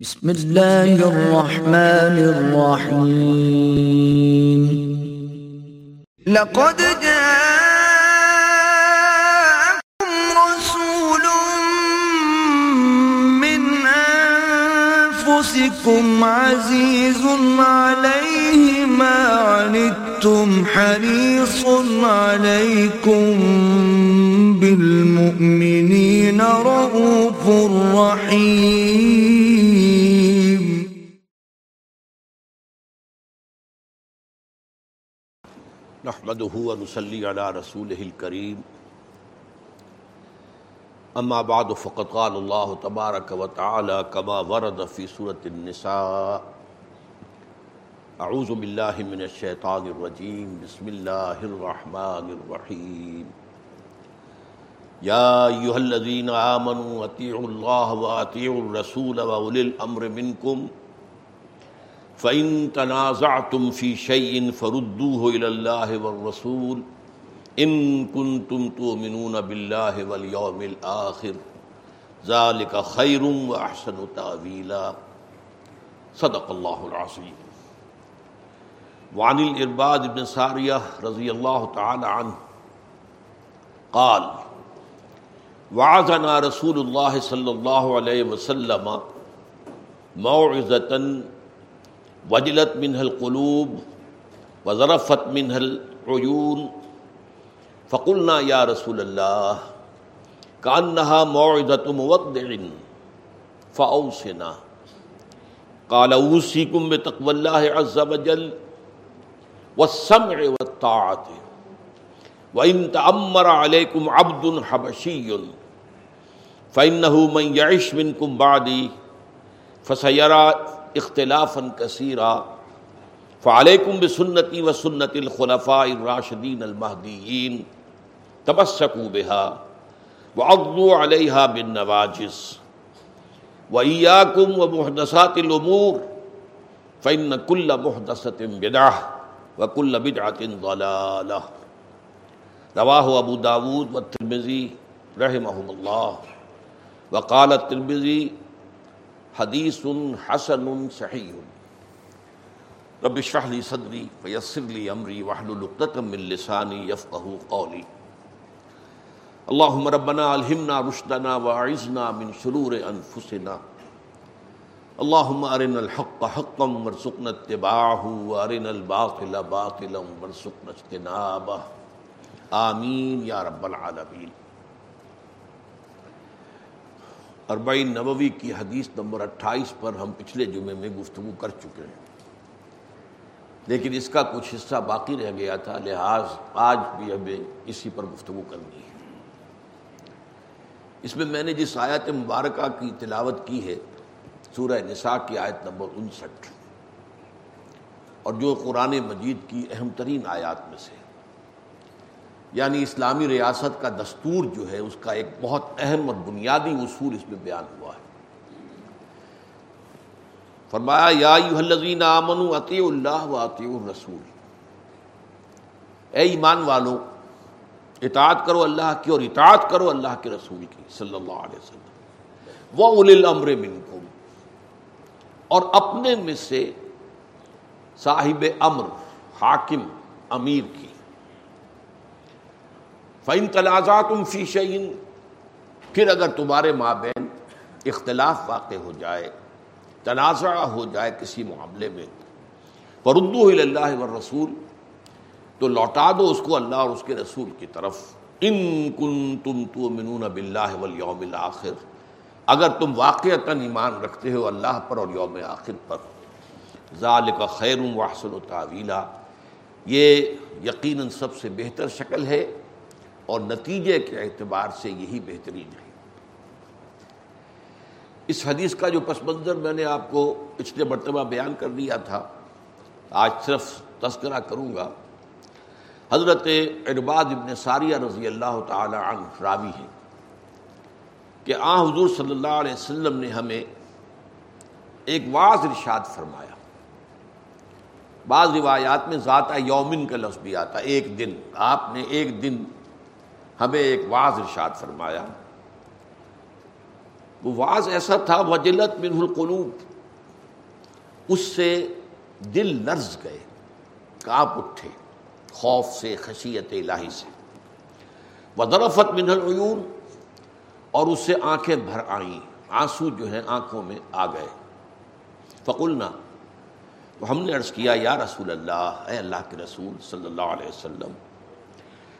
بسم الله الرحمن الرحيم. لقد جاءكم رسول من أنفسكم عزيز عليه ما عنتم حريص عليكم بالمؤمنين رؤوف رحيم. نحمده و ونصلي على رسوله الكريم. اما بعد، فقد قال الله تبارك وتعالى كما ورد في سورة النساء. اعوذ بالله من الشيطان الرجيم. بسم الله الرحمن الرحيم. يا ايها الذين امنوا اطيعوا الله واطيعوا الرسول واولي الامر منكم فإن تنازعتم في شيء فردوه إلى الله والرسول إن كنتم تؤمنون بالله واليوم الآخر ذلك خير وأحسن تأويلا صدق الله العظيم وعن الإرباد بن سارية رضي الله تعالى عنه قال، وعظنا رسول الله صلى الله عليه وسلم موعظة وجلت منها القلوب وظرفت منها العيون فقلنا يا رسول الله، كأنها موعظة مودع فأوصنا. قال، أوصيكم بتقوى الله عز وجل والسمع والطاعة. وإن تأمر عليكم عبد حبشي، فإنه من يعش منكم بعدي، فسيرى اختلاف اختلافا كثيرا فعليكم بسنتي وسنة الخلفاء الراشدين المهديين تمسكوا بها وعضوا عليها بالنواجس وإياكم ومحدثات الأمور فإن كل محدثة بدعة وكل بدعة ضلالة۔ رواه أبو داود و والترمذي رحمهم الله وقال الترمذي حدیث حسن صحیح۔ رب اشرح لي صدري ويسر لي امري واحلل عقدة من لساني يفقهوا قولي اللهم ربنا الهمنا رشدنا واعذنا من شرور انفسنا۔ اللهم ارنا الحق حقا وارزقنا اتباعه وارنا الباطل باطلا وارزقنا اجتنابه آمین یا رب العالمین۔ اربعین نبوی کی حدیث نمبر اٹھائیس پر ہم پچھلے جمعے میں گفتگو کر چکے ہیں۔ لیکن اس کا کچھ حصہ باقی رہ گیا تھا لحاظ آج بھی ہمیں اسی پر گفتگو کرنی ہے۔ اس میں میں نے جس آیت مبارکہ کی تلاوت کی ہے، سورہ نساء کی آیت نمبر انسٹھ، اور جو قرآن مجید کی اہم ترین آیات میں سے یعنی اسلامی ریاست کا دستور جو ہے، اس کا ایک بہت اہم اور بنیادی اصول اس میں بیان ہوا ہے۔ فرمایا، یا الذین آمنوا اطیعوا اللہ و اطیعوا الرسول۔ اے ایمان والو، اطاعت کرو اللہ کی اور اطاعت کرو اللہ کے رسول کی، صلی اللہ علیہ وسلم۔ وہ اول الامر منکم اور اپنے میں سے صاحب امر، حاکم، امیر کی۔ فعن تنازع تم فی شعین پھر اگر تمہارے مابین اختلاف واقع ہو جائے تنازع ہو جائے کسی معاملے میں پردو اللہ و رسول تو لوٹا دو اس کو اللہ اور اس کے رسول کی طرف۔ ان کن تم تو منون بلّہ ولیوم الآخر۔ اگر تم واقعتا ایمان رکھتے ہو اللہ پر اور یوم آخر پر ظال کا خیر و حسن و تعویلہ یہ یقیناً سب سے بہتر شکل ہے۔ اور نتیجے کے اعتبار سے یہی بہترین ہے۔ اس حدیث کا جو پس منظر میں نے آپ کو پچھلے مرتبہ بیان کر دیا تھا، آج صرف تذکرہ کروں گا۔ حضرت ارباد ابن ساریہ رضی اللہ تعالی عنہ راوی ہے کہ آ حضور صلی اللہ علیہ وسلم نے ہمیں ایک واض ارشاد فرمایا۔ بعض روایات میں ذاتہ یومن کا لفظ بھی آتا ایک دن، آپ نے ایک دن ہمیں ایک واض ارشاد فرمایا۔ وہ واز ایسا تھا، وجلت من القلوب۔ اس سے دل لرز گئے، کاپ اٹھے، خوف سے، خشیت الہی سے۔ ودرفت من العیون اور اس سے آنکھیں بھر آئیں، آنسو جو ہیں آنکھوں میں آ گئے۔ فقلنا، تو ہم نے عرض کیا، یا رسول اللہ، اے اللہ کے رسول صلی اللہ علیہ وسلم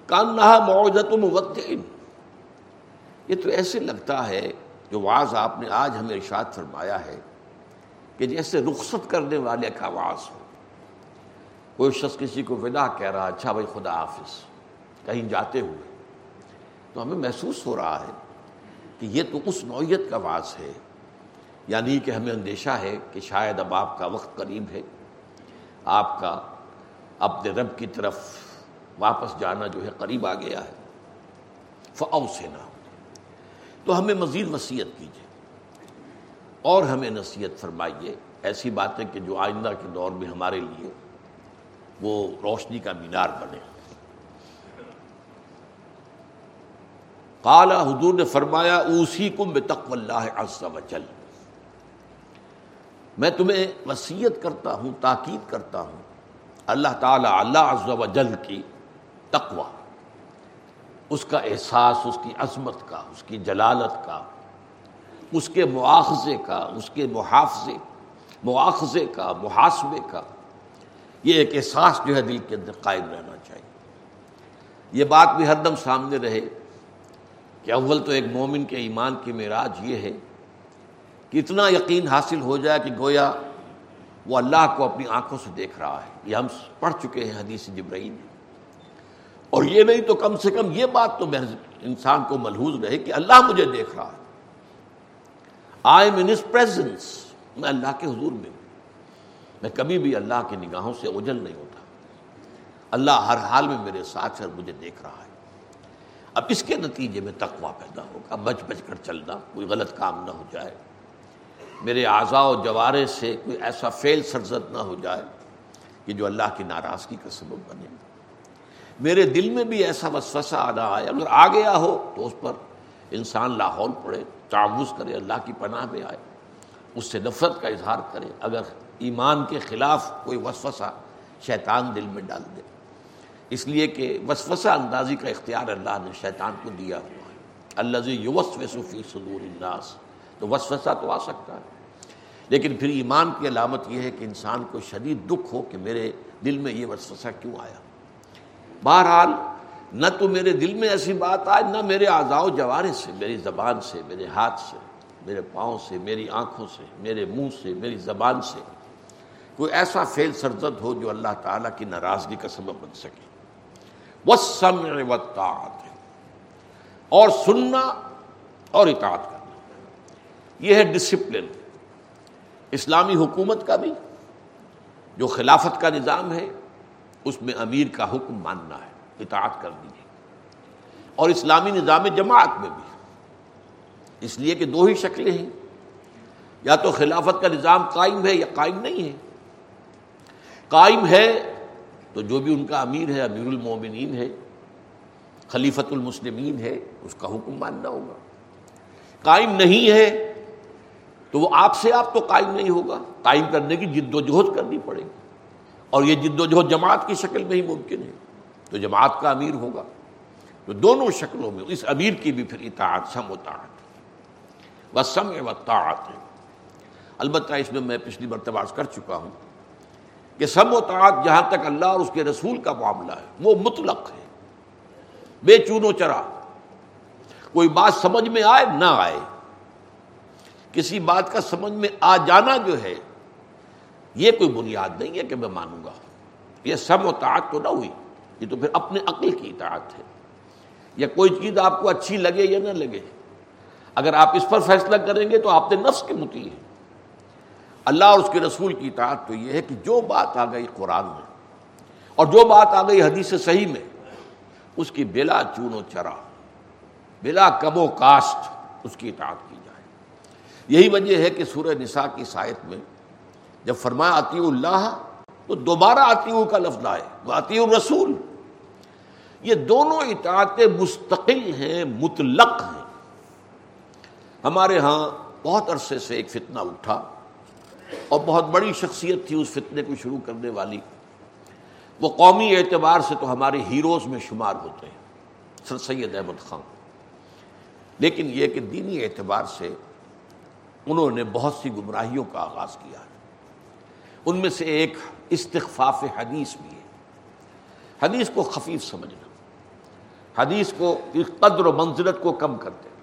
کان نہا معجت یہ تو ایسے لگتا ہے جو واز آپ نے آج ہمیں ارشاد فرمایا ہے کہ جی جیسے رخصت کرنے والے کا واز ہو۔ کوئی شخص کسی کو ودا کہہ رہا اچھا بھائی، خدا حافظ، کہیں جاتے ہوئے۔ تو ہمیں محسوس ہو رہا ہے کہ یہ تو اس نوعیت کا واز ہے۔ یعنی کہ ہمیں اندیشہ ہے کہ شاید اب آپ کا وقت قریب ہے۔ آپ کا اپنے رب کی طرف واپس جانا جو ہے قریب آ گیا ہے۔ فاؤ سے نہ تو ہمیں مزید وصیت کیجیے۔ اور ہمیں نصیحت فرمائیے۔ ایسی باتیں کہ جو آئندہ کے دور میں ہمارے لیے وہ روشنی کا مینار بنے۔ کالا حضور نے فرمایا اوسی کم بے تقو اللہ عز و میں تمہیں وسیعت کرتا ہوں، تاکید کرتا ہوں، اللہ تعالیٰ اللہ عز و جل کی تقوی، اس کا احساس، اس کی عظمت کا، اس کی جلالت کا، اس کے مواخذے کا، اس کے محافظے مواخذے کا، محاسبے کا، یہ ایک احساس جو ہے دل کے اندر قائم رہنا چاہیے۔ یہ بات بھی ہر دم سامنے رہے کہ اول تو ایک مومن کے ایمان کی معراج یہ ہے کہ اتنا یقین حاصل ہو جائے کہ گویا وہ اللہ کو اپنی آنکھوں سے دیکھ رہا ہے۔ یہ ہم پڑھ چکے ہیں حدیث جبرائیل اور یہ نہیں تو کم سے کم یہ بات تو انسان کو ملحوظ رہے کہ اللہ مجھے دیکھ رہا ہے۔ آئی ایم پریزنس میں اللہ کے حضور میں ہوں۔ میں کبھی بھی اللہ کی نگاہوں سے اجل نہیں ہوتا۔ اللہ ہر حال میں میرے ساتھ اور مجھے دیکھ رہا ہے۔ اب اس کے نتیجے میں تقوا پیدا ہوگا۔ بچ بچ کر چلنا کوئی غلط کام نہ ہو جائے۔ میرے اعضاء و جوارے سے کوئی ایسا فیل سرزد نہ ہو جائے کہ جو اللہ کی ناراضگی کا سبب بنے۔ میرے دل میں بھی ایسا وسوسہ آنا آئے اگر آ گیا ہو تو اس پر انسان لاہور پڑے تعوض کرے، اللہ کی پناہ میں آئے، اس سے نفرت کا اظہار کرے، اگر ایمان کے خلاف کوئی وسوسہ شیطان دل میں ڈال دے۔ اس لیے کہ وسوسہ اندازی کا اختیار اللہ نے شیطان کو دیا ہوا ہے۔ اللہ یوس وسفی صدور الناس۔ تو وسوسہ تو آ سکتا ہے۔ لیکن پھر ایمان کی علامت یہ ہے کہ انسان کو شدید دکھ ہو کہ میرے دل میں یہ وسوسہ کیوں آیا۔ بہرحال، نہ تو میرے دل میں ایسی بات آئے نہ میرے و جوارے سے، میری زبان سے، میرے ہاتھ سے، میرے پاؤں سے، میری آنکھوں سے، میرے منہ سے، میری زبان سے کوئی ایسا فیل سرزد ہو جو اللہ تعالیٰ کی ناراضگی کا سبب بن سکے۔ وہ سم اور سننا اور اطاعت کرنا۔ یہ ہے ڈسپلن اسلامی حکومت کا بھی، جو خلافت کا نظام ہے اس میں امیر کا حکم ماننا ہے، اطاعت کر دیجیے اور اسلامی نظام جماعت میں بھی۔ اس لیے کہ دو ہی شکلیں ہیں۔ یا تو خلافت کا نظام قائم ہے یا قائم نہیں ہے۔ قائم ہے تو جو بھی ان کا امیر ہے، امیر المومنین ہے خلیفت المسلمین ہے، اس کا حکم ماننا ہوگا۔ قائم نہیں ہے تو وہ آپ سے آپ تو قائم نہیں ہوگا۔ قائم کرنے کی جد و جہد کرنی پڑے گی۔ اور یہ جد و جہد جماعت کی شکل میں ہی ممکن ہے۔ تو جماعت کا امیر ہوگا۔ تو دونوں شکلوں میں اس امیر کی بھی پھر اطاعت، سم و طاعت۔ و سم و طاعت ہے البتہ اس میں میں پچھلی مرتبہ کر چکا ہوں کہ سم و طاعت جہاں تک اللہ اور اس کے رسول کا معاملہ ہے، وہ مطلق ہے۔ بے چون و چرا۔ کوئی بات سمجھ میں آئے، نہ آئے۔ کسی بات کا سمجھ میں آ جانا جو ہے یہ کوئی بنیاد نہیں ہے کہ میں مانوں گا۔ یہ سم و طاعت تو نہ ہوئی، یہ تو پھر اپنے عقل کی اطاعت ہے۔ یا کوئی چیز آپ کو اچھی لگے یا نہ لگے۔ اگر آپ اس پر فیصلہ کریں گے تو آپ نے نفس کے متی ہیں۔ اللہ اور اس کے رسول کی اطاعت تو یہ ہے کہ جو بات آ گئی قرآن میں اور جو بات آ گئی حدیث صحیح میں، اس کی بلا چون و چرا، بلا کم و کاسٹ اس کی اطاعت کی جائے۔ یہی وجہ ہے کہ سورہ نساء کی سائت میں جب فرمایا آتی اللہ، تو دوبارہ آتی کا لفظ آئے وہ آتی رسول یہ دونوں اطاعتیں مستقل ہیں، مطلق ہیں۔ ہمارے ہاں بہت عرصے سے ایک فتنہ اٹھا، اور بہت بڑی شخصیت تھی اس فتنے کو شروع کرنے والی۔ وہ قومی اعتبار سے تو ہمارے ہیروز میں شمار ہوتے ہیں، سر سید احمد خان۔ لیکن یہ کہ دینی اعتبار سے انہوں نے بہت سی گمراہیوں کا آغاز کیا۔ ہے ان میں سے ایک استخفاف حدیث بھی ہے۔ حدیث کو خفیف سمجھنا۔ حدیث کو قدر و منزلت کو کم کر دینا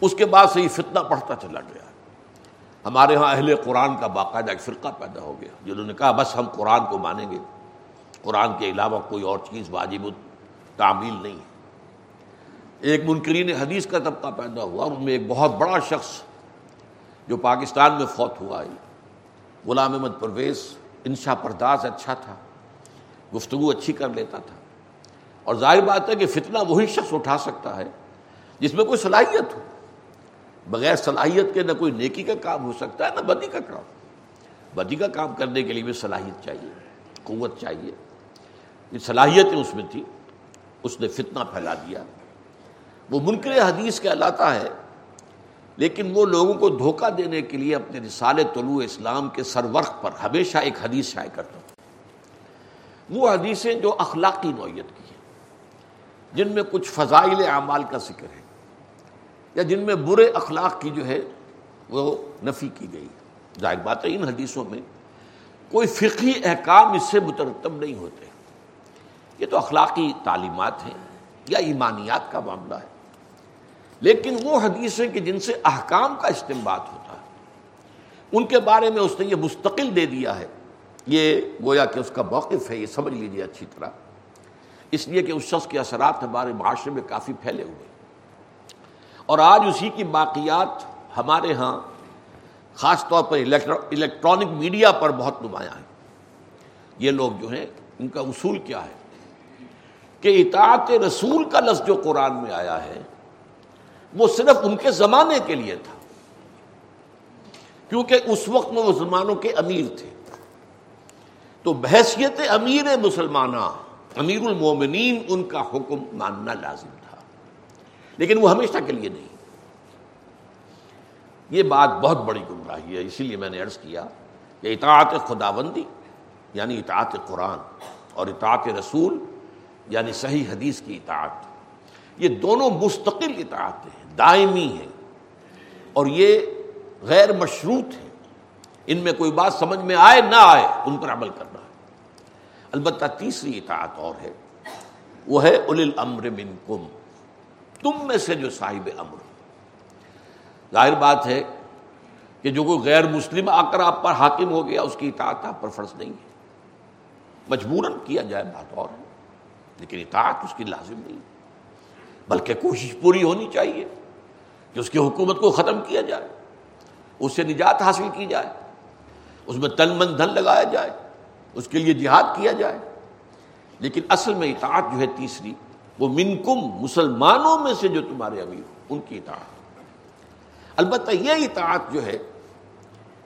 اس کے بعد سے یہ فتنہ پڑھتا چلا گیا۔ ہمارے ہاں اہل قرآن کا باقاعدہ ایک فرقہ پیدا ہو گیا، جنہوں نے کہا بس ہم قرآن کو مانیں گے۔ قرآن کے علاوہ کوئی اور چیز واجب تعمیل نہیں ہے۔ ایک منکرین حدیث کا طبقہ پیدا ہوا ان میں ایک بہت بڑا شخص جو پاکستان میں فوت ہوا ہے۔ غلام احمد پرویز انشا پرداز اچھا تھا، گفتگو اچھی کر لیتا تھا۔ اور ظاہر بات ہے کہ فتنہ وہی شخص اٹھا سکتا ہے جس میں کوئی صلاحیت ہو۔ بغیر صلاحیت کے نہ کوئی نیکی کا کام ہو سکتا ہے، نہ بدی کا کام۔ بدی کا کام کرنے کے لیے بھی صلاحیت چاہیے، قوت چاہیے۔ یہ صلاحیتیں اس میں تھی، اس نے فتنہ پھیلا دیا۔ وہ منکر حدیث کہلاتا ہے لیکن وہ لوگوں کو دھوکہ دینے کے لیے اپنے رسال طلوع اسلام کے سرورق پر ہمیشہ ایک حدیث شائع کرتا وہ حدیثیں جو اخلاقی نوعیت کی ہیں، جن میں کچھ فضائل اعمال کا ذکر ہے یا جن میں برے اخلاق کی جو ہے وہ نفی کی گئی ظاہر بات ہے، ان حدیثوں میں کوئی فقی احکام اس سے مترتب نہیں ہوتے۔ یہ تو اخلاقی تعلیمات ہیں یا ایمانیات کا معاملہ ہے۔ لیکن وہ حدیثیں کہ جن سے احکام کا استعمال ہوتا ہے۔ ان کے بارے میں اس نے یہ مستقل دے دیا ہے۔ یہ گویا کہ اس کا موقف ہے، یہ سمجھ لیجیے اچھی طرح۔ اس لیے کہ اس شخص کے اثرات ہمارے معاشرے میں کافی پھیلے ہوئے۔ اور آج اسی کی باقیات ہمارے ہاں خاص طور پر الیکٹرانک میڈیا پر بہت نمایاں ہیں۔ یہ لوگ جو ہیں، ان کا اصول کیا ہے؟ کہ اطاعت رسول کا لفظ جو قرآن میں آیا ہے وہ صرف ان کے زمانے کے لیے تھا۔ کیونکہ اس وقت میں وہ مسلمانوں کے امیر تھے۔ تو بحثیت امیر مسلمانہ امیر المومنین ان کا حکم ماننا لازم تھا۔ لیکن وہ ہمیشہ کے لیے نہیں۔ یہ بات بہت بڑی گمراہی ہے، اسی لیے میں نے عرض کیا کہ اطاعت خداوندی یعنی اطاعت قرآن اور اطاعت رسول یعنی صحیح حدیث کی اطاعت، یہ دونوں مستقل اطاعتیں ہیں۔ دائمی ہیں اور یہ غیر مشروط ہیں۔ ان میں کوئی بات سمجھ میں آئے، نہ آئے، ان پر عمل کرنا۔ ہے البتہ تیسری اطاعت اور ہے، وہ ہے اول الامر منکم تم میں سے جو صاحب امر ظاہر بات ہے کہ جو کوئی غیر مسلم آ کر آپ پر حاکم ہو گیا، اس کی اطاعت آپ پر فرض نہیں ہے۔ مجبوراً کیا جائے، بات اور ہے۔ لیکن اطاعت اس کی لازم نہیں بلکہ کوشش پوری ہونی چاہیے۔ کہ اس کی حکومت کو ختم کیا جائے، اس سے نجات حاصل کی جائے، اس میں تن من دھن لگایا جائے، اس کے لیے جہاد کیا جائے۔ لیکن اصل میں اطاعت جو ہے تیسری، وہ منکم مسلمانوں میں سے جو تمہارے امیر ہو ان کی اطاعت۔ البتہ یہ اطاعت جو ہے،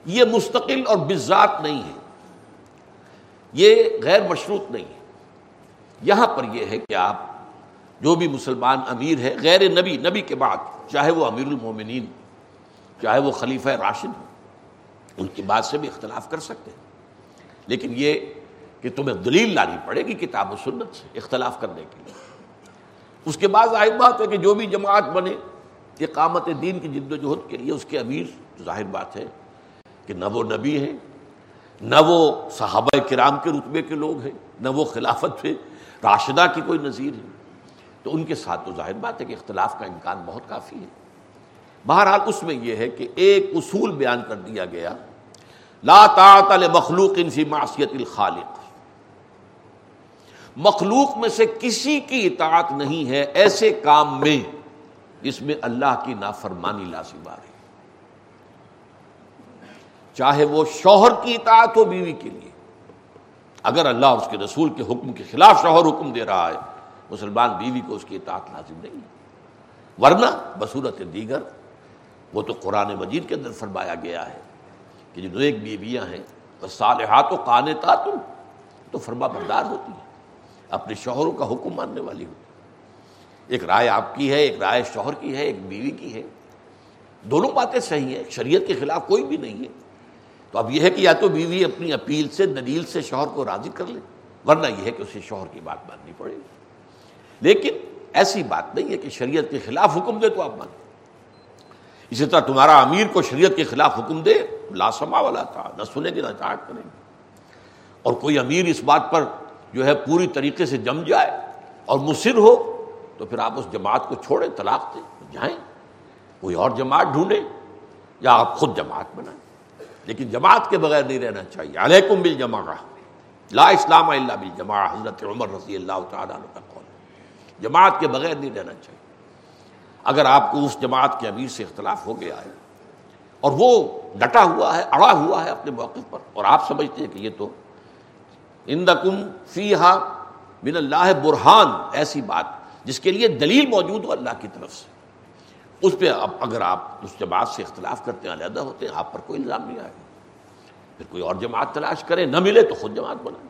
یہ مستقل اور بذات نہیں ہے۔ یہ غیر مشروط نہیں ہے۔ یہاں پر یہ ہے کہ آپ جو بھی مسلمان امیر ہے، غیر نبی نبی کے بعد، چاہے وہ امیر المومنین، چاہے وہ خلیفہ راشد ہو، ان کی بات سے بھی اختلاف کر سکتے ہیں۔ لیکن یہ کہ تمہیں دلیل لانی پڑے گی کتاب و سنت سے اختلاف کرنے کے لیے۔ اس کے بعد ظاہر بات ہے کہ جو بھی جماعت بنے اقامت دین کی جد و جہد کے لیے اس کے امیر، ظاہر بات ہے کہ نہ وہ نبی ہیں، نہ وہ صحابہ کرام کے رتبے کے لوگ ہیں، نہ وہ خلافت پہ راشدہ کی کوئی نظیر ہے۔ تو ان کے ساتھ تو ظاہر بات ہے کہ اختلاف کا امکان بہت کافی ہے۔ بہرحال اس میں یہ ہے کہ ایک اصول بیان کر دیا گیا، لا طاعت مخلوق فی معصیت الخالق۔ مخلوق میں سے کسی کی اطاعت نہیں ہے ایسے کام میں جس میں اللہ کی نافرمانی لازم آ رہی۔ چاہے وہ شوہر کی اطاعت ہو بیوی کے لیے، اگر اللہ اس کے رسول کے حکم کے خلاف شوہر حکم دے رہا ہے مسلمان بیوی کو اس کی اطاعت لازم نہیں ورنہ بصورت دیگر، وہ تو قرآن مجید کے اندر فرمایا گیا ہے کہ جو ایک بیویاں ہیں بس صالحات و قان تو فرما بردار ہوتی ہیں۔ اپنے شوہروں کا حکم ماننے والی ہوتی ایک رائے آپ کی ہے، ایک رائے شوہر کی ہے، ایک بیوی کی ہے۔ دونوں باتیں صحیح ہیں، شریعت کے خلاف کوئی بھی نہیں ہے۔ تو اب یہ ہے کہ یا تو بیوی اپنی اپیل سے، دلیل سے شوہر کو راضی کر لے، ورنہ یہ ہے کہ اسے شوہر کی بات ماننی پڑے۔ گی لیکن ایسی بات نہیں ہے کہ شریعت کے خلاف حکم دے تو آپ مانیں اسی طرح تمہارا امیر کو شریعت کے خلاف حکم دے لاسما والا تھا نہ سنے گی نہ چاٹ کریں گے۔ اور کوئی امیر اس بات پر جو ہے پوری طریقے سے جم جائے اور مصر ہو، تو پھر آپ اس جماعت کو چھوڑیں، طلاق دیں، جائیں۔ کوئی اور جماعت ڈھونڈیں یا آپ خود جماعت بنائیں۔ لیکن جماعت کے بغیر نہیں رہنا چاہیے۔ علیکم بل جمع لا اسلام اللہ بل جمع حضرت عمر رضی اللہ تعالیٰ کا جماعت کے بغیر نہیں رہنا چاہیے۔ اگر آپ کو اس جماعت کے امیر سے اختلاف ہو گیا ہے اور وہ ڈٹا ہوا ہے، اڑا ہوا ہے اپنے موقع پر، اور آپ سمجھتے ہیں کہ یہ تو اندکم فی ہا اللہ برہان، ایسی بات جس کے لیے دلیل موجود ہو اللہ کی طرف سے۔ اس پہ اب اگر آپ اس جماعت سے اختلاف کرتے ہیں، علیحدہ ہوتے ہیں، آپ پر کوئی الزام نہیں آئے گا۔ پھر کوئی اور جماعت تلاش کرے، نہ ملے تو خود جماعت بنائے۔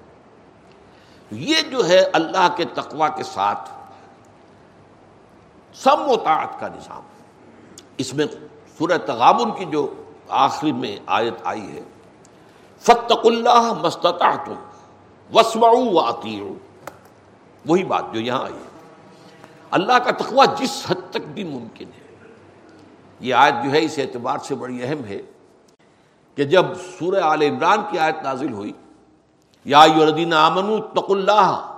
یہ جو ہے اللہ کے تقوا کے ساتھ سم و طاعت کا نظام۔ اس میں سورہ تغابن کی جو آخری میں آیت آئی ہے فتق اللہ مستطاع تم وسمعوا و وہی بات جو یہاں آئی ہے۔ اللہ کا تقوا جس حد تک بھی ممکن ہے۔ یہ آیت جو ہے، اس اعتبار سے بڑی اہم ہے کہ جب سورہ عال عمران کی آیت نازل ہوئی، یا الدین امن تق اللہ،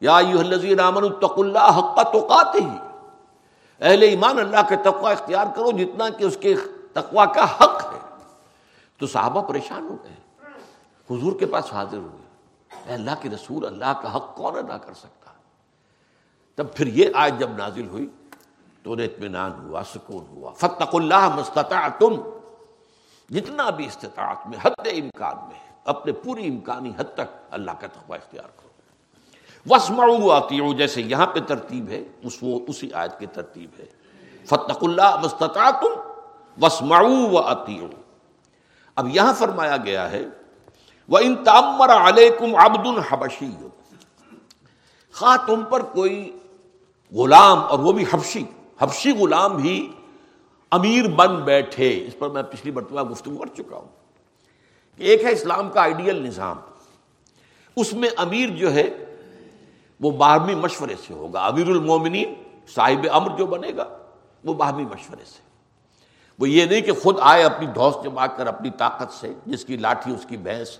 یا الزین امن تق اللہ حق توقات ہی اہل ایمان اللہ کے تقوا اختیار کرو جتنا کہ اس کے تقوا کا حق ہے۔ تو صحابہ پریشان ہو گئے۔ حضور کے پاس حاضر ہوئے اے اللہ کے رسول، اللہ کا حق کون ادا کر سکتا؟ تب پھر یہ آیت جب نازل ہوئی تو انہیں اطمینان ہوا، سکون ہوا۔ فتق اللہ مستطاع تم جتنا بھی استطاعت میں حد امکان میں، اپنے پوری امکانی حد تک اللہ کا تقوی اختیار کرو۔ وسمعوا آتی جیسے یہاں پہ ترتیب ہے، اس وہ، اسی آیت کی ترتیب ہے۔ فتق اللہ مستطاع تم وسمعوا آتی اب یہاں فرمایا گیا ہے وہ ان تامر علیکم عبد الحبشی خواہ تم پر کوئی غلام اور وہ بھی حبشی حبشی غلام بھی امیر بن بیٹھے۔ اس پر میں پچھلی مرتبہ گفتگو کر چکا ہوں کہ ایک ہے اسلام کا آئیڈیل نظام۔ اس میں امیر جو ہے وہ باہمی مشورے سے ہوگا۔ امیر المومنین صاحب امر جو بنے گا، وہ باہمی مشورے سے۔ وہ یہ نہیں کہ خود آئے اپنی دھوس جما کر، اپنی طاقت سے، جس کی لاٹھی، اس کی بھینس۔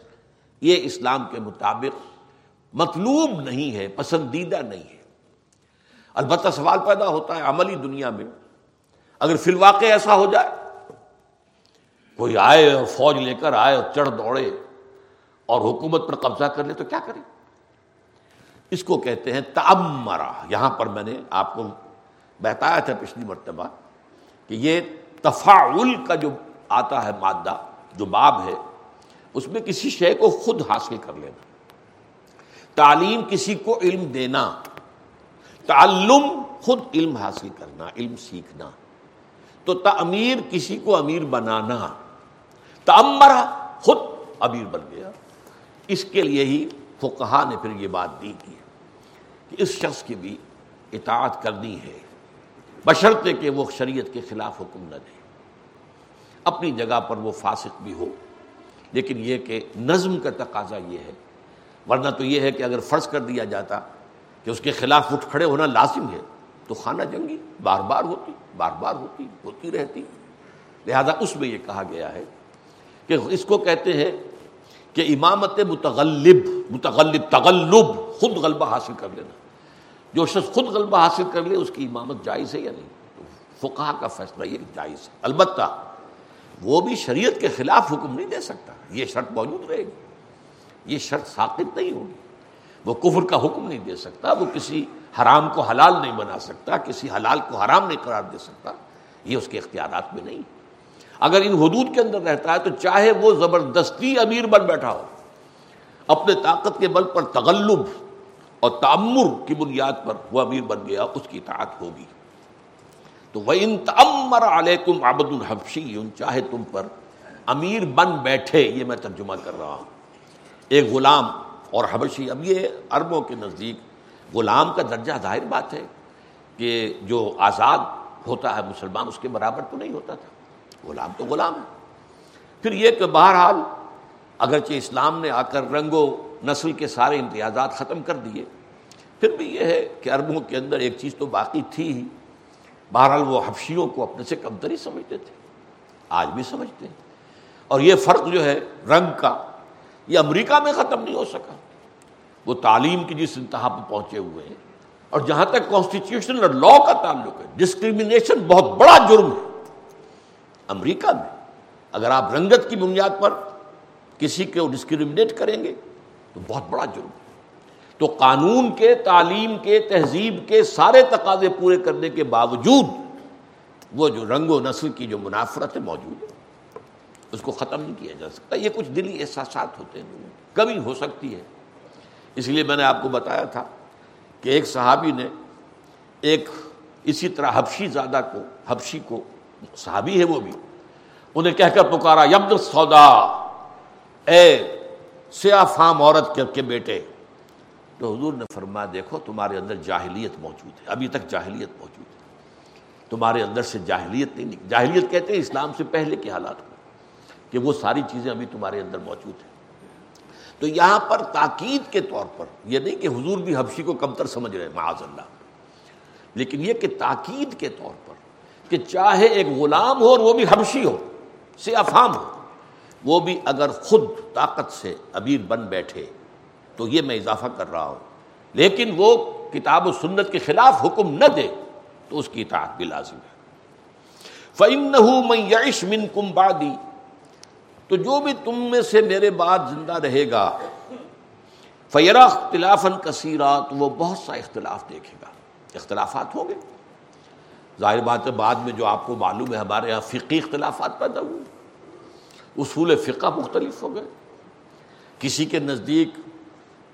یہ اسلام کے مطابق مطلوب نہیں ہے، پسندیدہ نہیں ہے۔ البتہ سوال پیدا ہوتا ہے عملی دنیا میں، اگر فی الواقع ایسا ہو جائے، کوئی آئے اور فوج لے کر آئے اور چڑھ دوڑے اور حکومت پر قبضہ کر لے تو کیا کرے؟ اس کو کہتے ہیں تعمرہ یہاں پر میں نے آپ کو بتایا تھا پچھلی مرتبہ کہ یہ تفاعل کا جو آتا ہے مادہ، جو باب ہے، اس میں کسی شے کو خود حاصل کر لینا۔ تعلیم کسی کو علم دینا۔ تعلم خود علم حاصل کرنا، علم سیکھنا۔ تو تعمیر کسی کو امیر بنانا۔ تعمرہ خود امیر بن گیا۔ اس کے لیے ہی فقہا نے پھر یہ بات دی کی کہ اس شخص کی بھی اطاعت کرنی ہے، بشرطے کہ وہ شریعت کے خلاف حکم نہ دے۔ اپنی جگہ پر وہ فاسق بھی ہو۔ لیکن یہ کہ نظم کا تقاضا یہ ہے۔ ورنہ تو یہ ہے کہ اگر فرض کر دیا جاتا کہ اس کے خلاف اٹھ کھڑے ہونا لازم ہے، تو خانہ جنگی بار بار ہوتی، بار بار ہوتی ہوتی رہتی۔ لہذا اس میں یہ کہا گیا ہے کہ اس کو کہتے ہیں کہ امامت متغلب متغلب، تغلب خود غلبہ حاصل کر لینا۔ جو شخص خود غلبہ حاصل کر لے، اس کی امامت جائز ہے یا نہیں؟ فقہ کا فیصلہ یہ جائز ہے۔ البتہ وہ بھی شریعت کے خلاف حکم نہیں دے سکتا۔ یہ شرط موجود رہے گی۔ یہ شرط ثابت نہیں ہوگی۔ وہ کفر کا حکم نہیں دے سکتا، وہ کسی حرام کو حلال نہیں بنا سکتا، کسی حلال کو حرام نہیں قرار دے سکتا۔ یہ اس کے اختیارات میں نہیں۔ اگر ان حدود کے اندر رہتا ہے تو چاہے وہ زبردستی امیر بن بیٹھا ہو، اپنے طاقت کے بل پر تغلب اور تعمر کی بنیاد پر وہ امیر بن گیا، اس کی اطاعت ہوگی۔ تو وہ ان تعمر علیکم عبد الحفشی چاہے تم پر امیر بن بیٹھے، یہ میں ترجمہ کر رہا ہوں۔ ایک غلام اور حبشی، اب یہ عربوں کے نزدیک غلام کا درجہ ظاہر بات ہے کہ جو آزاد ہوتا ہے مسلمان، اس کے برابر تو نہیں ہوتا تھا۔ غلام تو غلام ہے۔ پھر یہ کہ بہرحال اگرچہ اسلام نے آ کر رنگ و نسل کے سارے امتیازات ختم کر دیے، پھر بھی یہ ہے کہ عربوں کے اندر ایک چیز تو باقی تھی ہی۔ بہرحال وہ حفشیوں کو اپنے سے کمتری سمجھتے تھے، آج بھی سمجھتے ہیں۔ اور یہ فرق جو ہے رنگ کا، یہ امریکہ میں ختم نہیں ہو سکا۔ وہ تعلیم کی جس انتہا پہ پہنچے ہوئے ہیں، اور جہاں تک کانسٹیٹیوشن اور لا کا تعلق ہے ڈسکریمنیشن بہت بڑا جرم ہے۔ امریکہ میں، اگر آپ رنگت کی بنیاد پر کسی کو ڈسکریمنیٹ کریں گے، تو بہت بڑا جرم تو قانون کے، تعلیم کے، تہذیب کے سارے تقاضے پورے کرنے کے باوجود وہ جو رنگ و نسل کی جو منافرت ہے موجود ہے، اس کو ختم نہیں کیا جا سکتا۔ یہ کچھ دلی احساسات ہوتے ہیں۔ کبھی ہو سکتی ہے۔ اس لیے میں نے آپ کو بتایا تھا کہ ایک صحابی نے ایک اسی طرح حبشی زادہ کو، حبشی کو صحابی ہے وہ بھی۔ انہیں کہہ کر پکارا یبد سودا اے سیاہ فام عورت کے بیٹے۔ تو حضور نے فرما دیکھو تمہارے اندر جاہلیت موجود ہے۔ ابھی تک جاہلیت موجود ہے۔ تمہارے اندر سے جاہلیت نہیں جاہلیت کہتے ہیں اسلام سے پہلے کے حالات کو، کہ وہ ساری چیزیں ابھی تمہارے اندر موجود ہیں۔ تو یہاں پر تاکید کے طور پر، یہ نہیں کہ حضور بھی حبشی کو کمتر سمجھ رہے، معاذ اللہ۔ لیکن یہ کہ تاکید کے طور پر کہ چاہے ایک غلام ہو اور وہ بھی حبشی ہو سے افہام ہو، وہ بھی اگر خود طاقت سے ابیر بن بیٹھے تو یہ میں اضافہ کر رہا ہوں۔ لیکن وہ کتاب و سنت کے خلاف حکم نہ دے تو اس کی اطاعت بھی لازم ہے۔ فَإِنَّهُ مَنْ يَعِشْ مِنْكُمْ بَعْدِي تو جو بھی تم میں سے میرے بعد زندہ رہے گا فیرا اختلاف کثیرہ، تو وہ بہت سا اختلاف دیکھے گا۔ اختلافات ہوں گے۔ ظاہر بات ہے بعد میں جو آپ کو معلوم ہے ہمارے یہاں فقی اختلافات پیدا ہوئے۔ اصول فقہ مختلف ہو گئے۔ کسی کے نزدیک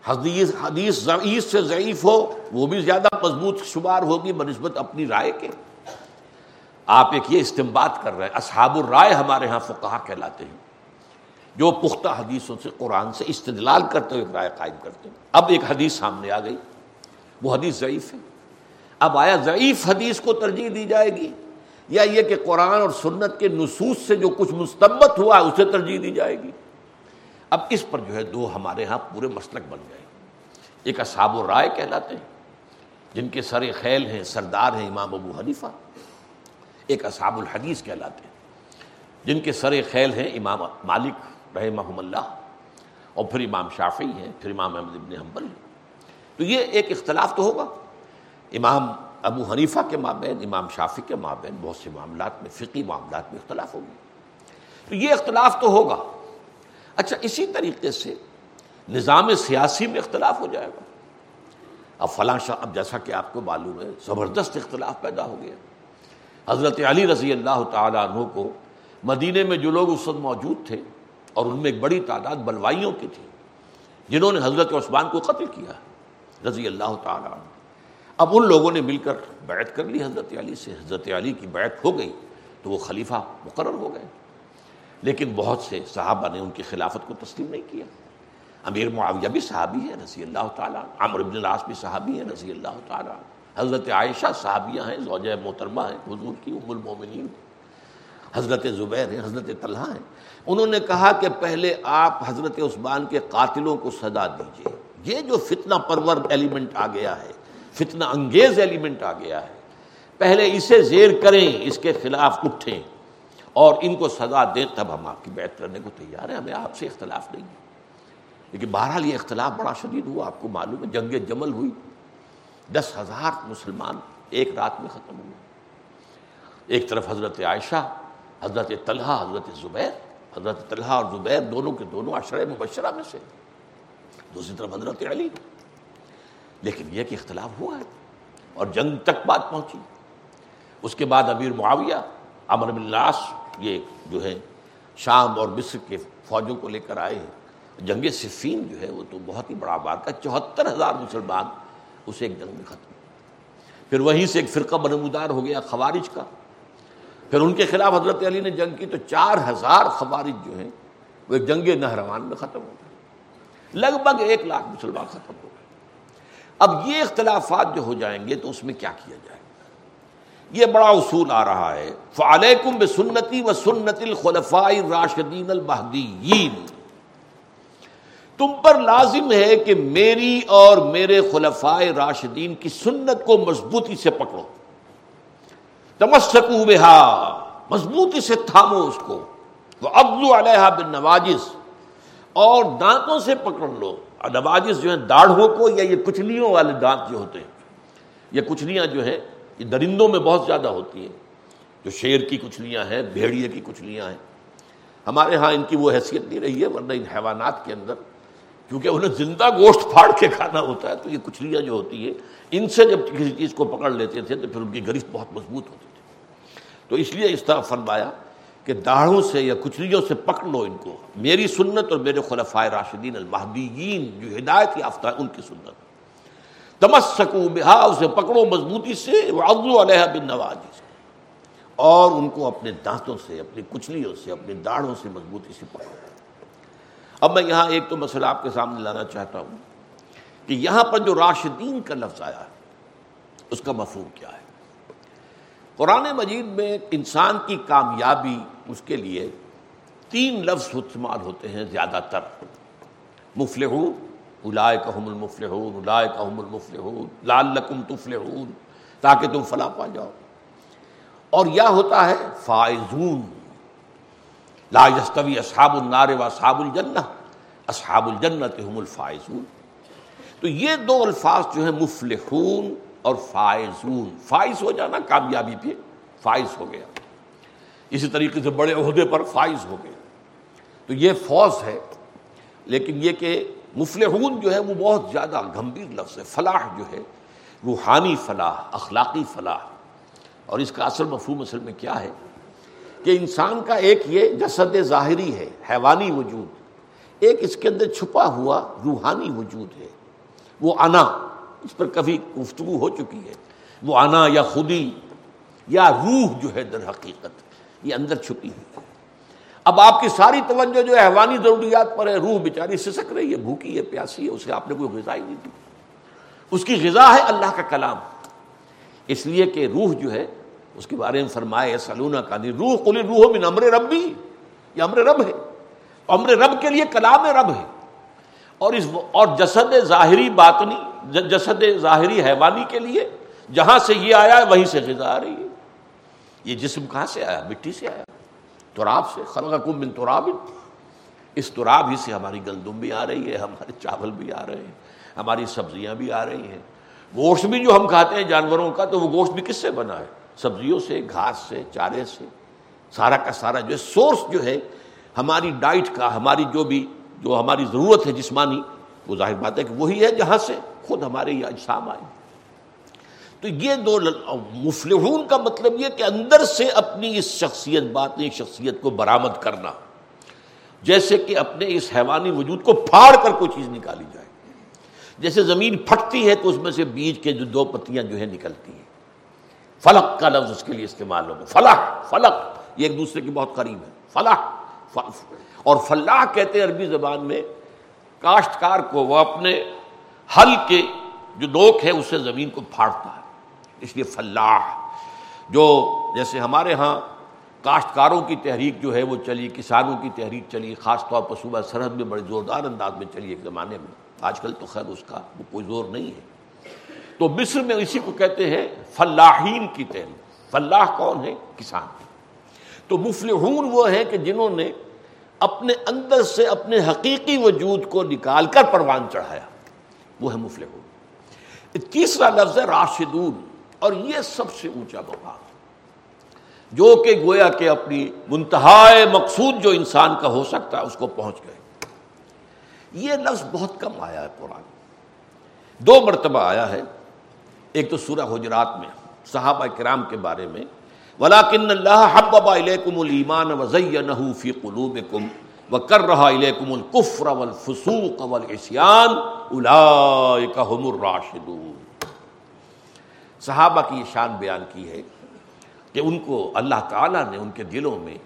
حدیث حدیث ضعیف سے ضعیف ہو، وہ بھی زیادہ مضبوط شمار ہوگی، بنسبت اپنی رائے کے۔ آپ ایک یہ استمباد کر رہے ہیں، اصحاب الرائے ہمارے ہاں فقہ کہلاتے ہیں۔ جو پختہ حدیثوں سے قرآن سے استدلال کرتے ہوئے رائے قائم کرتے ہیں۔ اب ایک حدیث سامنے آ گئی۔ وہ حدیث ضعیف ہے۔ اب آیا ضعیف حدیث کو ترجیح دی جائے گی یا یہ کہ قرآن اور سنت کے نصوص سے جو کچھ مستبت ہوا ہے اسے ترجیح دی جائے گی اب اس پر جو ہے دو ہمارے ہاں پورے مسلک بن گئے ایک اصحاب و رائے کہلاتے ہیں جن کے سر خیل ہیں، سردار ہیں امام ابو حنیفہ، ایک اصحاب الحدیث کہلاتے ہیں جن کے سر خیل ہیں امام مالک رحمہ اللہ اور پھر امام شافعی ہیں، پھر امام احمد ابن حنبل تو یہ ایک اختلاف تو ہوگا۔ امام ابو حنیفہ کے مابین، امام شافی کے مابین، بہت سے معاملات میں فقی معاملات میں اختلاف ہوگی تو یہ اختلاف تو ہوگا۔ اچھا اسی طریقے سے نظام سیاسی میں اختلاف ہو جائے گا۔ اب فلاں شاہ، اب جیسا کہ آپ کو معلوم ہے، زبردست اختلاف پیدا ہو گیا۔ حضرت علی رضی اللہ تعالیٰ عنہ کو مدینے میں جو لوگ اس وقت موجود تھے اور ان میں ایک بڑی تعداد بلوائیوں کی تھی، جنہوں نے حضرت عثمان کو قتل کیا، رضی اللہ تعالیٰ عنہ۔ اب ان لوگوں نے مل کر بیعت کر لی، حضرت علی سے۔ حضرت علی کی بیعت ہو گئی تو وہ خلیفہ مقرر ہو گئے۔ لیکن بہت سے صحابہ نے ان کی خلافت کو تسلیم نہیں کیا۔ امیر معاویہ بھی صحابی ہے رضی اللہ تعالیٰ۔ عمر بن العاص بھی صحابی ہے رضی اللہ تعالیٰ۔ حضرت عائشہ صحابیاں ہیں، زوجہ محترمہ ہیں، حضور کی ام المومنین۔ حضرت زبیر ہیں، حضرت طلحہ ہیں۔ انہوں نے کہا کہ پہلے آپ حضرت عثمان کے قاتلوں کو سزا دیجیے یہ جو فتنہ پرور ایلیمنٹ آ گیا ہے فتنہ انگیز ایلیمنٹ آ گیا ہے۔ پہلے اسے زیر کریں، اس کے خلاف اٹھیں۔ اور ان کو سزا دیں، تب ہم آپ کی بیعت کرنے کو تیار ہیں۔ ہمیں آپ سے اختلاف نہیں ہے۔ لیکن بہرحال یہ اختلاف بڑا شدید ہوا، آپ کو معلوم ہے، جنگ جمل ہوئی۔ دس ہزار مسلمان ایک رات میں ختم ہوئے۔ ایک طرف حضرت عائشہ، حضرت طلحہ، حضرت زبیر۔ حضرت طلحہ اور زبیر دونوں کے دونوں عشرۂ مبشرہ میں سے۔ دوسری طرف حضرت علی۔ لیکن یہ کہ اختلاف ہوا ہے اور جنگ تک بات پہنچی۔ اس کے بعد امیر معاویہ امر بلاس یہ جو ہے، شام اور مصر کے فوجوں کو لے کر آئے ہیں۔ جنگ صفین جو ہے، وہ تو بہت ہی بڑا بات کا چوہتر ہزار مسلمان اسے ایک جنگ میں ختم۔ پھر وہیں سے ایک فرقہ بنمودار ہو گیا خوارج کا۔ پھر ان کے خلاف حضرت علی نے جنگ کی تو چار ہزار خوارج جو ہیں، وہ ایک جنگ نہروان میں ختم ہو گئے۔ لگ بھگ ایک لاکھ مسلمان ختم ہو اب یہ اختلافات جو ہو جائیں گے تو اس میں کیا کیا جائے یہ بڑا اصول آ رہا ہے۔ فعلیکم بسنتی و سنت الخلفاء راشدین المہدیین۔ تم پر لازم ہے کہ میری اور میرے خلفائے راشدین کی سنت کو مضبوطی سے پکڑو۔ تمسکو بہا، مضبوطی سے تھامو اس کو۔ وہ ابلو علیہ بن نواجس اور دانتوں سے پکڑ لو۔ نواجس جو ہیں داڑھوں کو یا یہ کچلیوں والے دانت جو ہوتے ہیں، یہ کچلیاں جو ہیں، یہ درندوں میں بہت زیادہ ہوتی ہیں۔ جو شیر کی کچلیاں ہیں، بھیڑیے کی کچلیاں ہیں۔ ہمارے ہاں ان کی وہ حیثیت نہیں رہی ہے، ورنہ ان حیوانات کے اندر، کیونکہ انہیں زندہ گوشت پھاڑ کے کھانا ہوتا ہے، تو یہ کچلیاں جو ہوتی ہیں، ان سے جب کسی چیز کو پکڑ لیتے تھے، تو پھر ان کی گرفت بہت مضبوط ہوتی تھی۔ تو اس لیے اس طرح فرمایا کہ داڑھوں سے یا کچلیوں سے پکڑ لو ان کو۔ میری سنت اور میرے خلفائے راشدین المہدیین جو ہدایت یافتہ ہے ان کی سنت۔ تمسکو بہا، اسے پکڑو مضبوطی سے ابو علیہ بن نواز اور ان کو اپنے دانتوں سے، اپنی کچلیوں سے، اپنی داڑھوں سے مضبوطی سے پکڑو۔ اب میں یہاں ایک تو مسئلہ آپ کے سامنے لانا چاہتا ہوں کہ یہاں پر جو راشدین کا لفظ آیا ہے، اس کا مفہوم کیا ہے؟ قرآن مجید میں انسان کی کامیابی، اس کے لیے تین لفظ استعمال ہوتے ہیں زیادہ تر۔ مفلحون الائے کام المفلحون الائے کام المفلحون لال لقم تفلحون، تاکہ تم فلاں پا جاؤ۔ اور یا ہوتا ہے فائزون، لا یستوی اصحاب النار و اصحاب الجنہ، اصحاب الجنت هم الفائزون۔ تو یہ دو الفاظ جو ہیں مفلحون اور فائزون، فائز ہو جانا کامیابی پہ فائز ہو گیا۔ اسی طریقے سے بڑے عہدے پر فائز ہو گیا۔ تو یہ فوج ہے، لیکن یہ کہ مفلحون جو ہے وہ بہت زیادہ گمبھیر لفظ ہے، فلاح جو ہے، روحانی فلاح، اخلاقی فلاح۔ اور اس کا اصل مفہوم اصل میں کیا ہے؟ کہ انسان کا ایک یہ جسد ظاہری ہے، حیوانی وجود۔ ایک اس کے اندر چھپا ہوا روحانی وجود ہے، وہ انا۔ اس پر کبھی گفتگو ہو چکی ہے۔ وہ انا یا خودی یا روح جو ہے در حقیقت، یہ اندر چھپی ہوئی ہے۔ اب آپ کی ساری توجہ جو ہے حیوانی ضروریات پر ہے، روح بیچاری سسک رہی ہے، بھوکی ہے، پیاسی ہے، اسے آپ نے کوئی غذا ہی نہیں دی۔ اس کی غذا ہے اللہ کا کلام۔ اس لیے کہ روح جو ہے، اس کے بارے میں فرمائے سلونا کا نہیں روح کلی روح من امر ربی، یہ امر رب ہے۔ امر رب کے لیے کلام رب ہے۔ اور اس اور جسد ظاہری باطنی جسد ظاہری حیوانی کے لیے، جہاں سے یہ آیا ہے، وہیں سے غذا آ رہی ہے۔ یہ جسم کہاں سے آیا؟ مٹی سے آیا۔ تراب سے، خلقکم من تراب۔ اس تراب ہی سے ہماری گندم بھی آ رہی ہے، ہمارے چاول بھی آ رہے ہیں، ہماری سبزیاں بھی آ رہی ہیں۔ گوشت بھی جو ہم کھاتے ہیں جانوروں کا، تو وہ گوشت بھی کس سے بنا ہے؟ سبزیوں سے، گھاس سے، چارے سے۔ سارا کا سارا جو ہے سورس جو ہے، ہماری ڈائٹ کا، ہماری جو بھی جو ہماری ضرورت ہے جسمانی، وہ ظاہر بات ہے کہ وہی ہے جہاں سے خود ہمارے یہ اجسام آئے۔ تو یہ دو مفلحون کا مطلب یہ کہ اندر سے اپنی اس شخصیت، باطنی شخصیت کو برآمد کرنا، جیسے کہ اپنے اس حیوانی وجود کو پھاڑ کر کوئی چیز نکالی جائے۔ جیسے زمین پھٹتی ہے تو اس میں سے بیج کے جو دو پتیاں جو ہے نکلتی ہیں۔ فلق کا لفظ اس کے لیے استعمال ہوگا۔ فلاح فلق، یہ ایک دوسرے کی بہت قریب ہے۔ فلاح اور فلاح کہتے ہیں عربی زبان میں، کاشتکار کو وہ اپنے حل کے جو نوک ہے اسے زمین کو پھاڑتا ہے۔ اس لیے فلاح، جو جیسے ہمارے ہاں کاشتکاروں کی تحریک جو ہے، وہ چلی، کسانوں کی تحریک چلی، خاص طور پر صوبہ سرحد میں بڑے زوردار انداز میں چلی ایک زمانے میں۔ آج کل تو خیر اس کا وہ کوئی زور نہیں ہے۔ تو مصر میں اسی کو کہتے ہیں فلاحین کی تحریک۔ فلاح کون ہے؟ کسان۔ تو مفلحون وہ ہیں کہ جنہوں نے اپنے اندر سے اپنے حقیقی وجود کو نکال کر پروان چڑھایا۔ وہ ہے مفلحون۔ تیسرا لفظ ہے راشدون، اور یہ سب سے اونچا مقام۔ جو کہ گویا کہ اپنی منتہائے مقصود جو انسان کا ہو سکتا ہے، اس کو پہنچ گئے۔ یہ لفظ بہت کم آیا ہے قرآن دو مرتبہ آیا ہے۔ ایک تو سورہ حجرات میں، صحابہ کرام کے بارے میں۔ ولاکن اللہ حببا الیکم الایمان وزینہ فی قلوبکم وکرہ الیکم الکفر والفسوق والعصیان اولئک هم الراشدون۔ صحابہ کی یہ شان بیان کی ہے کہ ان کو اللہ تعالیٰ نے ان کے دلوں میں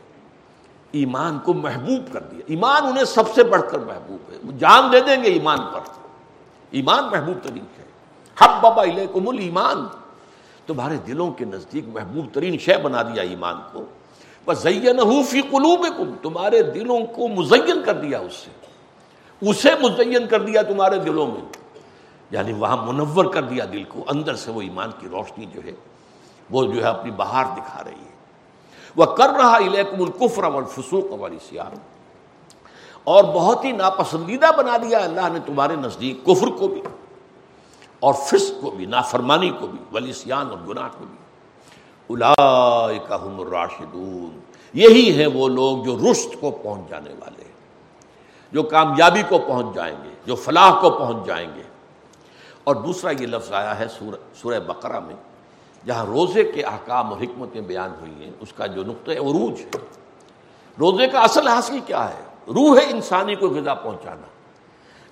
ایمان کو محبوب کر دیا۔ ایمان انہیں سب سے بڑھ کر محبوب ہے۔ وہ جان دے دیں گے ایمان پر۔ ایمان محبوب ترین ہے حب بابا علیکم ایمان تمہارے دلوں کے نزدیک محبوب ترین شے بنا دیا ایمان کو۔ بس فی قلوب تمہارے دلوں کو مزین کر دیا اس سے۔ اسے مزین کر دیا تمہارے دلوں میں۔ یعنی وہاں منور کر دیا دل کو، اندر سے وہ ایمان کی روشنی جو ہے، وہ جو ہے اپنی بہار دکھا رہی ہے۔ وہ کر رہا الیکم القفر والفسوق والعصیان اور بہت ہی ناپسندیدہ بنا دیا اللہ نے تمہارے نزدیک کفر کو بھی۔ اور فسق کو بھی، نافرمانی کو بھی، ولیسیان اور گناہ کو بھی۔ اولئک الراشدون۔ یہی ہیں وہ لوگ جو رشت کو پہنچ جانے والے ہیں، جو کامیابی کو پہنچ جائیں گے، جو فلاح کو پہنچ جائیں گے۔ اور دوسرا یہ لفظ آیا ہے سورہ بقرہ میں، جہاں روزے کے احکام اور حکمتیں بیان ہوئی ہیں، اس کا جو نقطۂ عروج ہے۔ روزے کا اصل حاصل کیا ہے؟ روح انسانی کو غذا پہنچانا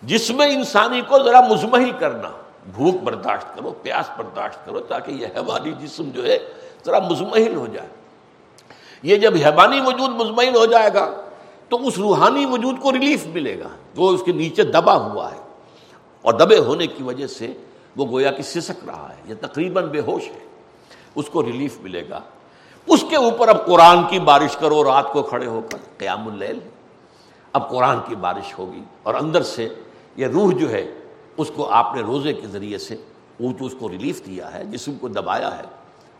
جس میں انسانی کو ذرا مزمحل کرنا۔ بھوک برداشت کرو، پیاس برداشت کرو تاکہ یہ حیوانی جسم جو ہے ذرا مزمحل ہو جائے۔ یہ جب حیوانی وجود مزمحل ہو جائے گا تو اس روحانی وجود کو ریلیف ملے گا، جو اس کے نیچے دبا ہوا ہے۔ اور دبے ہونے کی وجہ سے وہ گویا کہ سسک رہا ہے یہ تقریباً بے ہوش ہے۔ اس کو ریلیف ملے گا۔ اس کے اوپر اب قرآن کی بارش کرو، رات کو کھڑے ہو کر قیام اللیل۔ اب قرآن کی بارش ہوگی اور اندر سے یہ روح جو ہے اس کو آپ نے روزے کے ذریعے سے وہ اونچ اس کو ریلیف دیا ہے، جسم کو دبایا ہے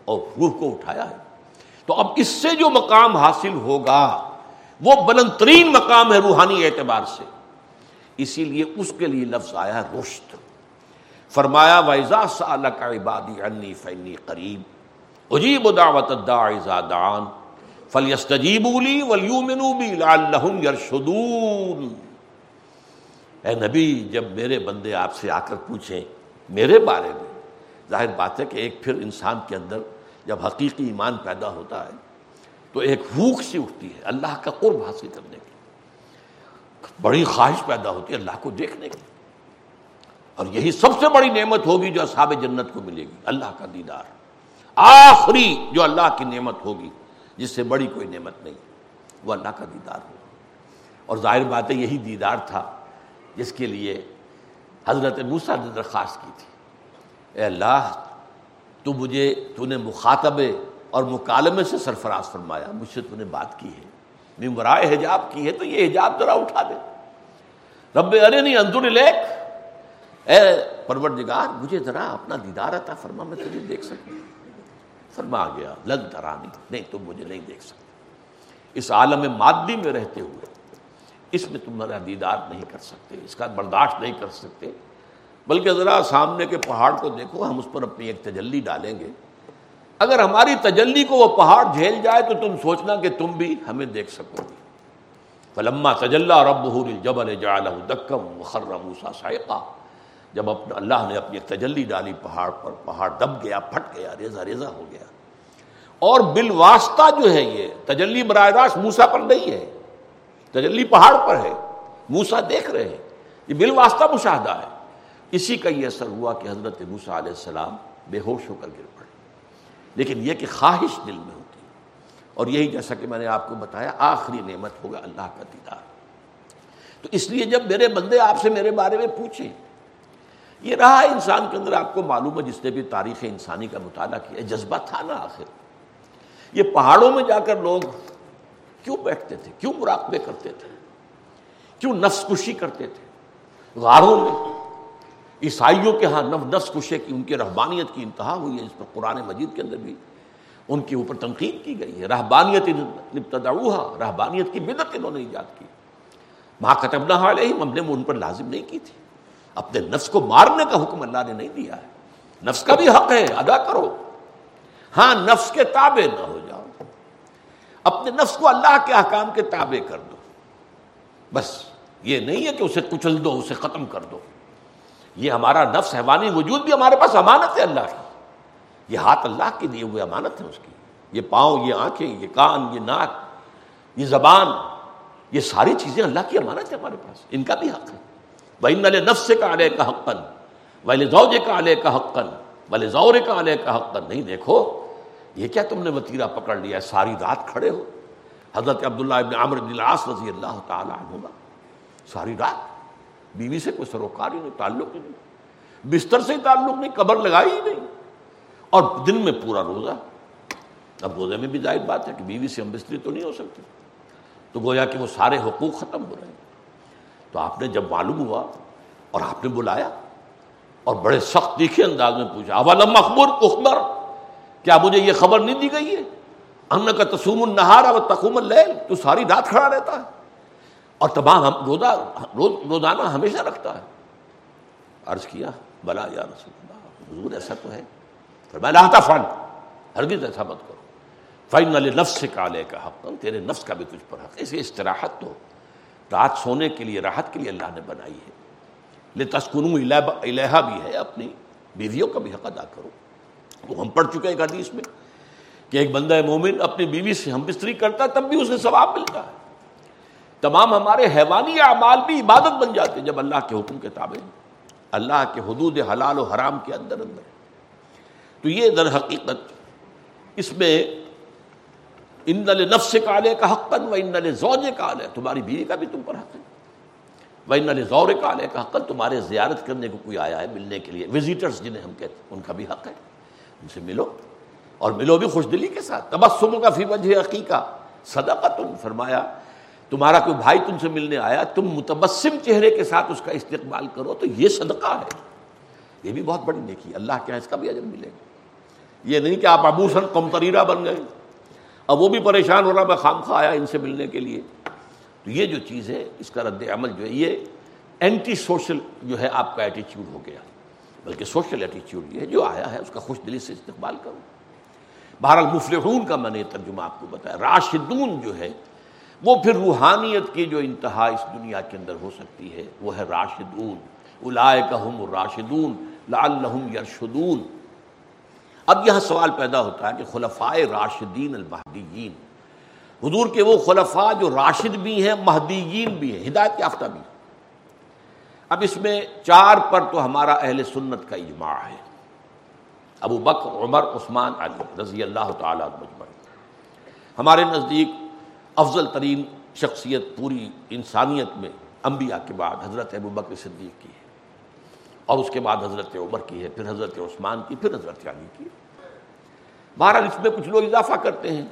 اور روح کو اٹھایا ہے۔ تو اب اس سے جو مقام حاصل ہوگا، وہ بلند ترین مقام ہے روحانی اعتبار سے۔ اسی لیے اس کے لیے لفظ آیا ہے رشت فرمایا ویزا سال کا عبادی عنی فنی قریب اجیب دعوت دعان فلیستجیبولی ولیومنو بی لعلہم یرشدون اے نبی، جب میرے بندے آپ سے آ کر پوچھیں میرے بارے میں، ظاہر بات ہے کہ ایک پھر انسان کے اندر جب حقیقی ایمان پیدا ہوتا ہے، تو ایک بھوک سی اٹھتی ہے اللہ کا قرب حاصل کرنے کی بڑی خواہش پیدا ہوتی ہے اللہ کو دیکھنے کی۔ اور یہی سب سے بڑی نعمت ہوگی جو اصحاب جنت کو ملے گی، اللہ کا دیدار۔ آخری جو اللہ کی نعمت ہوگی، جس سے بڑی کوئی نعمت نہیں، وہ اللہ کا دیدار ہوگا۔ اور ظاہر بات ہے یہی دیدار تھا جس کے لیے حضرت موسیٰ نے درخواست کی تھی۔ اے اللہ، تو مجھے، تو نے مخاطب اور مکالمے سے سرفراز فرمایا، مجھ سے تو نے بات کی ہے۔ ممبرائے حجاب کی ہے، تو یہ حجاب ذرا اٹھا دے۔ رب ارے نہیں اندر لیک اے پروردگار، مجھے ذرا اپنا دیدار عطا فرما، میں تجھے دیکھ سکتا فرما گیا، لن ترانی، نہیں تم مجھے نہیں دیکھ سکتے اس عالم مادی میں رہتے ہوئے اس میں تمہارا دیدار نہیں کر سکتے، اس کا برداشت نہیں کر سکتے۔ بلکہ ذرا سامنے کے پہاڑ کو دیکھو، ہم اس پر اپنی ایک تجلی ڈالیں گے۔ اگر ہماری تجلی کو وہ پہاڑ جھیل جائے تو تم سوچنا کہ تم بھی ہمیں دیکھ سکو گے۔ فلما تجلّہ رب جب موسا سائقہ جب اپنا اللہ نے اپنی تجلی ڈالی پہاڑ پر، پہاڑ دب گیا، پھٹ گیا ریزا ریزا ہو گیا۔ اور بالواسطہ جو ہے یہ تجلی براہ راست موسا پر نہیں ہے۔ تجلی پہاڑ پر ہے موسا دیکھ رہے ہیں۔ یہ بال واسطہ مشاہدہ ہے۔ اسی کا یہ اثر ہوا کہ حضرت موسا علیہ السلام بے ہوش ہو کر گر پڑے۔ لیکن یہ کہ خواہش دل میں ہوتی۔ ہے اور یہی جیسا کہ میں نے آپ کو بتایا، آخری نعمت ہوگا اللہ کا دیدار۔ تو اس لیے جب میرے بندے آپ سے میرے بارے میں پوچھیں، یہ رہا انسان کے اندر آپ کو معلوم ہے، جس نے بھی تاریخ انسانی کا مطالعہ کیا، جذبہ تھا نا آخر۔ یہ پہاڑوں میں جا کر لوگ کیوں بیٹھتے تھے؟ کیوں مراقبے کرتے تھے؟ کیوں نفس کشی کرتے تھے؟ غاروں میں۔ عیسائیوں کے ہاں نفس کشے کی ان کی رحبانیت کی انتہا ہوئی ہے۔ اس پر قرآن مجید کے اندر بھی ان کے اوپر تنقید کی گئی ہے۔ رحبانیت ابتدعوہا رحبانیت کی بدت انہوں نے ایجاد کی۔ ماں کتب نہ ہم نے ان پر لازم نہیں کی تھی۔ اپنے نفس کو مارنے کا حکم اللہ نے نہیں دیا ہے۔ نفس کا بھی حق ہے، ادا کرو۔ ہاں نفس کے تابع نہ ہو جاؤ۔ اپنے نفس کو اللہ کے احکام کے تابع کر دو۔ بس، یہ نہیں ہے کہ اسے کچل دو، اسے ختم کر دو۔ یہ ہمارا نفس، حیوانی وجود بھی ہمارے پاس امانت ہے اللہ کی۔ یہ ہاتھ اللہ کے دیے ہوئے امانت ہے اس کی۔ یہ پاؤں، یہ آنکھیں، یہ کان، یہ ناک، یہ زبان، یہ ساری چیزیں اللہ کی امانت ہے ہمارے پاس۔ ان کا بھی حق ہے۔ بھائی نل نفس کا علیہ کا حقن ولی زوج کا علیہ کا حقن ولی زور کا علیہ کا حقن نہیں، دیکھو یہ کیا تم نے وطیرہ پکڑ لیا ہے؟ ساری رات کھڑے ہو۔ حضرت عبداللہ ابن عمر بن العاص رضی اللہ تعالی عنہ ساری رات بیوی سے کوئی سروکار ہی نہیں، تعلق ہی نہیں۔ بستر سے ہی تعلق نہیں، قبر لگائی ہی نہیں۔ اور دن میں پورا روزہ۔ اب روزے میں بھی ظاہر بات ہے کہ بیوی سے ہم بستری تو نہیں ہو سکتی۔ تو گویا کہ وہ سارے حقوق ختم ہو رہے ہیں۔ تو آپ نے جب معلوم ہوا اور آپ نے بلایا اور بڑے سخت تیکھے انداز میں پوچھا، اولم اخبر اخبر؟ کیا مجھے یہ خبر نہیں دی گئی ہے؟ ہم کا تسوم النہارا و تقوم اللیل، تو ساری رات کھڑا رہتا ہے۔ اور تمام ہم روزہ، روز، روزانہ ہمیشہ رکھتا ہے۔ عرض کیا، بلا یا رسول اللہ، حضور ایسا تو ہے۔ پھر میں لاتا فن ہرگز ایسا مت کرو۔ فائن علی نفس سے کالے کا حق تیرے نفس کا بھی تجھ پر حق۔ اسے استراحت تو، رات سونے کے لیے، راحت کے لیے اللہ نے بنائی ہے۔ لے تسکن الہا بھی ہے، اپنی بیویوں کا بھی حق ادا کرو۔ وہ ہم پڑھ چکے ایک حدیث میں کہ ایک بندہ مومن، اپنی بیوی سے ہم بستری کرتا ہے، تب بھی اسے ثواب ملتا ہے۔ تمام ہمارے حیوانی اعمال بھی عبادت بن جاتے جب اللہ کے حکم کے تابع اللہ کے حدود حلال و حرام کے اندر اندر۔ تو یہ در حقیقت اس میں ان نفس کالے کا حق و ان زوج کال ہے تمہاری بیوی کا بھی تم پر حق ہے۔ وہ ان نل زور کالے کا حق تمہارے زیارت کرنے کو کوئی آیا ہے ملنے کے لیے۔ وزٹرس جنہیں ہم کہتے ہیں، ان کا بھی حق ہے۔ ان سے ملو اور ملو بھی خوش دلی کے ساتھ۔ تبسم کا فی وجہ عقیقہ صدقہ تم فرمایا، تمہارا کوئی بھائی تم سے ملنے آیا، تم متبسم چہرے کے ساتھ اس کا استقبال کرو تو یہ صدقہ ہے۔ یہ بھی بہت بڑی نیکی اللہ کے یہاں اس کا بھی عجب ملے گا۔ یہ نہیں کہ آپ ابوسن کمتریرا بن گئے۔ اب وہ بھی پریشان ہو رہا، میں خام خواہ آیا ان سے ملنے کے لیے۔ تو یہ جو چیز ہے، اس کا رد عمل جو ہے، یہ اینٹی سوشل جو ہے، آپ کا ایٹیچیوڈ ہو گیا۔ بلکہ سوشل ایٹیچیوڈ یہ ہے، جو آیا ہے، اس کا خوش دلی سے استقبال کرو۔ بہرحال مفلحون کا میں نے ترجمہ آپ کو بتایا۔ راشدون جو ہے، وہ پھر روحانیت کی جو انتہا اس دنیا کے اندر ہو سکتی ہے، وہ ہے راشدون۔ الائے کہم راشدون لال یرشدون۔ اب یہاں سوال پیدا ہوتا ہے کہ خلفائے راشدین المہدیین۔ حضور کے وہ خلفاء جو راشد بھی ہیں، مہدیین بھی ہیں، ہدایت یافتہ بھی ہیں۔ اب اس میں چار پر تو ہمارا اہل سنت کا اجماع ہے۔ ابو بکر، عمر، عثمان، علی رضی اللہ تعالیٰ مجمع ہمارے نزدیک افضل ترین شخصیت پوری انسانیت میں انبیاء کے بعد حضرت ابو بکر صدیق کی ہے۔ اور اس کے بعد حضرت عمر کی ہے، پھر حضرت عثمان کی، پھر حضرت علی کی۔ بہرحال اس میں کچھ لوگ اضافہ کرتے ہیں۔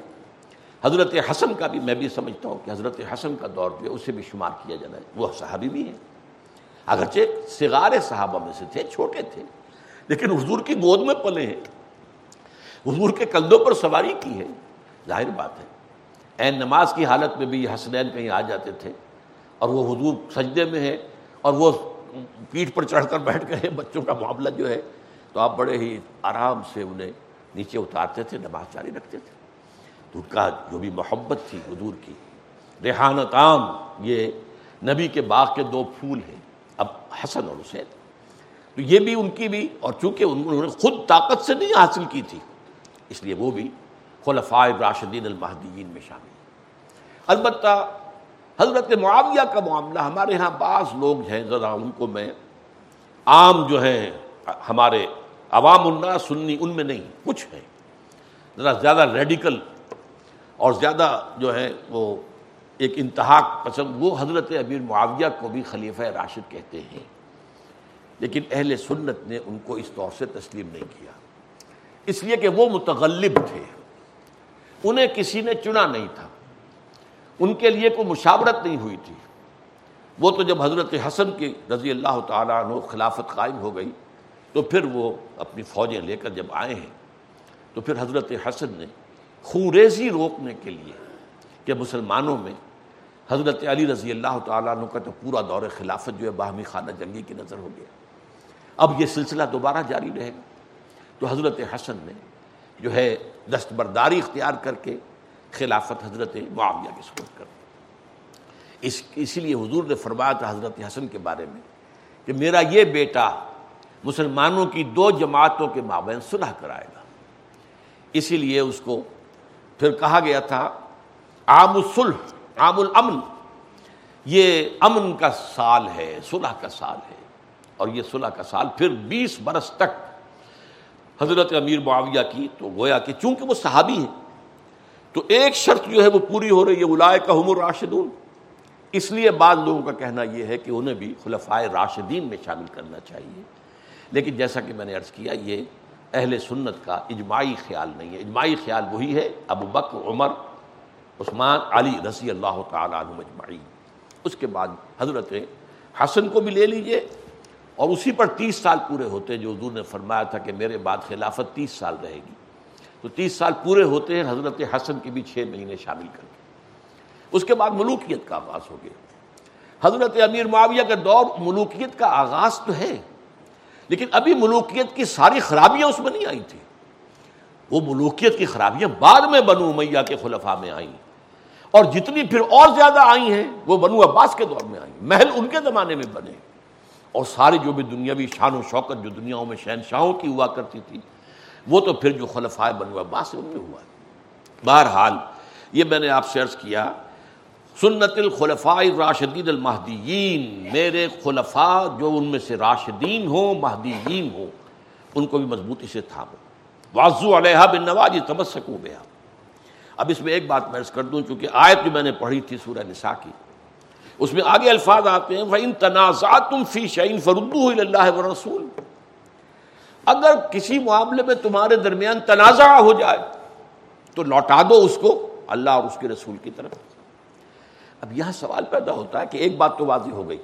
حضرت حسن کا بھی میں بھی سمجھتا ہوں کہ حضرت حسن کا دور جو ہے اسے بھی شمار کیا جانا ہے۔ وہ صحابی بھی ہیں۔ اگرچہ سگار صحابہ میں سے تھے، چھوٹے تھے، لیکن حضور کی گود میں پلے ہیں۔ حضور کے کندھوں پر سواری کی ہے، ظاہر بات ہے۔ این نماز کی حالت میں بھی یہ حسنین کہیں آ جاتے تھے اور وہ حضور سجدے میں ہے اور وہ پیٹھ پر چڑھ کر بیٹھ گئے بچوں کا معاملہ جو ہے، تو آپ بڑے ہی آرام سے انہیں نیچے اتارتے تھے، نماز جاری رکھتے تھے۔ تو ان کا جو بھی محبت تھی حضور کی ریحانت عام یہ نبی کے باغ کے دو پھول ہیں۔ حسن اور حسین۔ تو یہ بھی ان کی بھی، اور چونکہ انہوں نے خود طاقت سے نہیں حاصل کی تھی، اس لیے وہ بھی خلفائے راشدین المہدیین میں شامل۔ البتہ حضرت معاویہ کا معاملہ، ہمارے ہاں بعض لوگ ہیں، ذرا ان کو میں عام جو ہیں، ہمارے عوام النا سنی، ان میں نہیں، کچھ ہے ذرا زیادہ ریڈیکل اور زیادہ جو ہے وہ ایک انتہا پسند، وہ حضرت ابیر معاویہ کو بھی خلیفہ راشد کہتے ہیں۔ لیکن اہل سنت نے ان کو اس طور سے تسلیم نہیں کیا۔ اس لیے کہ وہ متغلب تھے۔ انہیں کسی نے چنا نہیں تھا۔ ان کے لیے کوئی مشاورت نہیں ہوئی تھی۔ وہ تو جب حضرت حسن کی رضی اللہ تعالیٰ عنہ خلافت قائم ہو گئی، تو پھر وہ اپنی فوجیں لے کر جب آئے ہیں، تو پھر حضرت حسن نے خوریزی روکنے کے لیے کہ مسلمانوں میں حضرت علی رضی اللہ تعالیٰ عنہ کا تو پورا دور خلافت جو ہے باہمی خانہ جنگی کی نظر ہو گیا۔ اب یہ سلسلہ دوبارہ جاری رہے گا۔ تو حضرت حسن نے جو ہے دستبرداری اختیار کر کے خلافت حضرت معاویہ کی سپورٹ کر اس، اسی لیے حضور نے فرمایا تھا حضرت حسن کے بارے میں کہ میرا یہ بیٹا مسلمانوں کی دو جماعتوں کے مابین صلح کرائے گا۔ اسی لیے اس کو پھر کہا گیا تھا، عام الصلح عام الامن یہ امن کا سال ہے، صلح کا سال ہے۔ اور یہ صلح کا سال پھر بیس برس تک حضرت امیر معاویہ کی، تو گویا کہ چونکہ وہ صحابی ہیں، تو ایک شرط جو ہے وہ پوری ہو رہی ہے الائے کا حمر راشدون اس لیے بعض لوگوں کا کہنا یہ ہے کہ انہیں بھی خلفائے راشدین میں شامل کرنا چاہیے۔ لیکن جیسا کہ میں نے عرض کیا، یہ اہل سنت کا اجماعی خیال نہیں ہے۔ اجماعی خیال وہی ہے، ابو بکر، عمر عثمان، علی رضی اللہ تعالیٰ عنہ اجماعی اس کے بعد حضرت حسن کو بھی لے لیجیے۔ اور اسی پر تیس سال پورے ہوتے جو حضور نے فرمایا تھا کہ میرے بعد خلافت تیس سال رہے گی۔ تو تیس سال پورے ہوتے ہیں حضرت حسن کی بھی چھ مہینے شامل کر کے۔ اس کے بعد ملوکیت کا آغاز ہو گیا۔ حضرت امیر معاویہ کا دور ملوکیت کا آغاز تو ہے، لیکن ابھی ملوکیت کی ساری خرابیاں اس میں نہیں آئی تھی وہ ملوکیت کی خرابیاں بعد میں بنو میاں کے خلفاء میں آئیں۔ اور جتنی پھر اور زیادہ آئی ہیں، وہ بنو عباس کے دور میں آئیں محل ان کے زمانے میں بنے۔ اور ساری جو بھی دنیاوی شان و شوکت جو دنیاؤں میں شہنشاہوں کی ہوا کرتی تھی، وہ تو پھر جو خلفائے بنو عباس ان میں ہوا بہرحال، یہ میں نے آپ سے عرض کیا، سنت الخلفاء راشدین المہدیین، میرے خلفاء جو ان میں سے راشدین ہوں، مہدیین ہوں، ان کو بھی مضبوطی سے تھامو۔ واضو علیہ بن نواز تمسکو بیا اب اس میں ایک بات میں کر دوں، چونکہ آیت جو میں نے پڑھی تھی سورہ نساء کی، اس میں آگے الفاظ آتے ہیں فَإِن تَنَازَعْتُمْ فِي شَيْءٍ فَرُدُّوهُ إِلَى اللَّهِ وَالرَّسُولِ۔ اگر کسی معاملے میں تمہارے درمیان تنازع ہو جائے، تو لوٹا دو اس کو اللہ اور اس کے رسول کی طرف۔ اب یہاں سوال پیدا ہوتا ہے کہ ایک بات تو واضح ہو گئی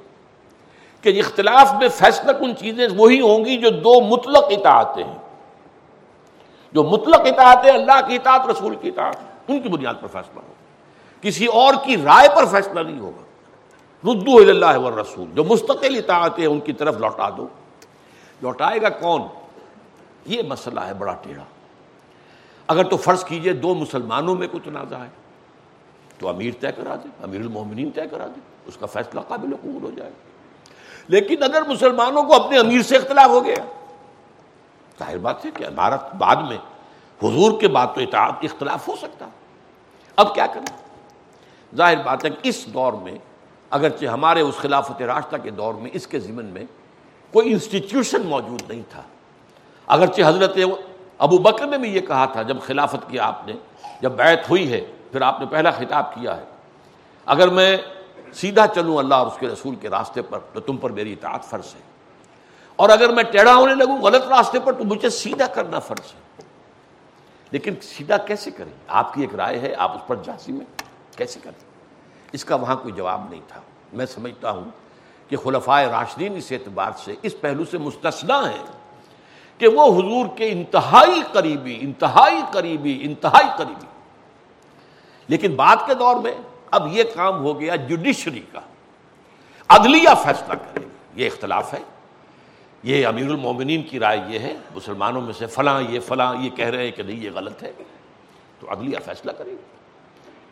کہ اختلاف میں فیصلہ کن چیزیں وہی ہوں گی جو دو مطلق اطاعتیں ہیں۔ جو مطلق اطاعت اللہ کی اطاعت، رسول کی اطاعت۔ ان کی بنیاد پر فیصلہ ہوگا کسی اور کی رائے پر فیصلہ نہیں ہوگا۔ ردو اللہ و رسول جو مستقل اطاعت ہے ان کی طرف لوٹا دو۔ لوٹائے گا کون؟ یہ مسئلہ ہے بڑا ٹیڑھا۔ اگر تو فرض کیجیے دو مسلمانوں میں کچھ تنازع ہے، تو امیر طے کرا دے، امیر المومنین طے کرا دے، اس کا فیصلہ قابل قبول ہو جائے۔ لیکن اگر مسلمانوں کو اپنے امیر سے اختلاف ہو گیا، ظاہر بات ہے کہ عمارت بعد میں حضور کے بعد تو اطاعت اختلاف ہو سکتا۔ اب کیا کرنا؟ ظاہر بات ہے کہ اس دور میں، اگرچہ ہمارے اس خلافت راستہ کے دور میں، اس کے ضمن میں کوئی انسٹیٹیوشن موجود نہیں تھا۔ اگرچہ حضرت ابو بکر نے بھی یہ کہا تھا، جب خلافت کیا آپ نے، جب بیعت ہوئی ہے، پھر آپ نے پہلا خطاب کیا ہے۔ اگر میں سیدھا چلوں اللہ اور اس کے رسول کے راستے پر، تو تم پر میری اطاعت فرض ہے۔ اور اگر میں ٹیڑھا ہونے لگوں، غلط راستے پر، تو مجھے سیدھا کرنا فرض ہے۔ لیکن سیدھا کیسے کریں؟ آپ کی ایک رائے ہے، آپ اس پر جاسی میں کیسے کریں؟ اس کا وہاں کوئی جواب نہیں تھا۔ میں سمجھتا ہوں کہ خلفائے راشدین اس اعتبار سے اس پہلو سے مستثنا ہے کہ وہ حضور کے انتہائی قریبی انتہائی قریبی انتہائی قریبی۔ لیکن بعد کے دور میں اب یہ کام ہو گیا جوڈیشری کا۔ عدلیہ فیصلہ کرے یہ اختلاف ہے۔ یہ امیر المومنین کی رائے یہ ہے، مسلمانوں میں سے فلاں یہ فلاں یہ کہہ رہے ہیں کہ نہیں، یہ غلط ہے۔ تو عدلیہ فیصلہ کرے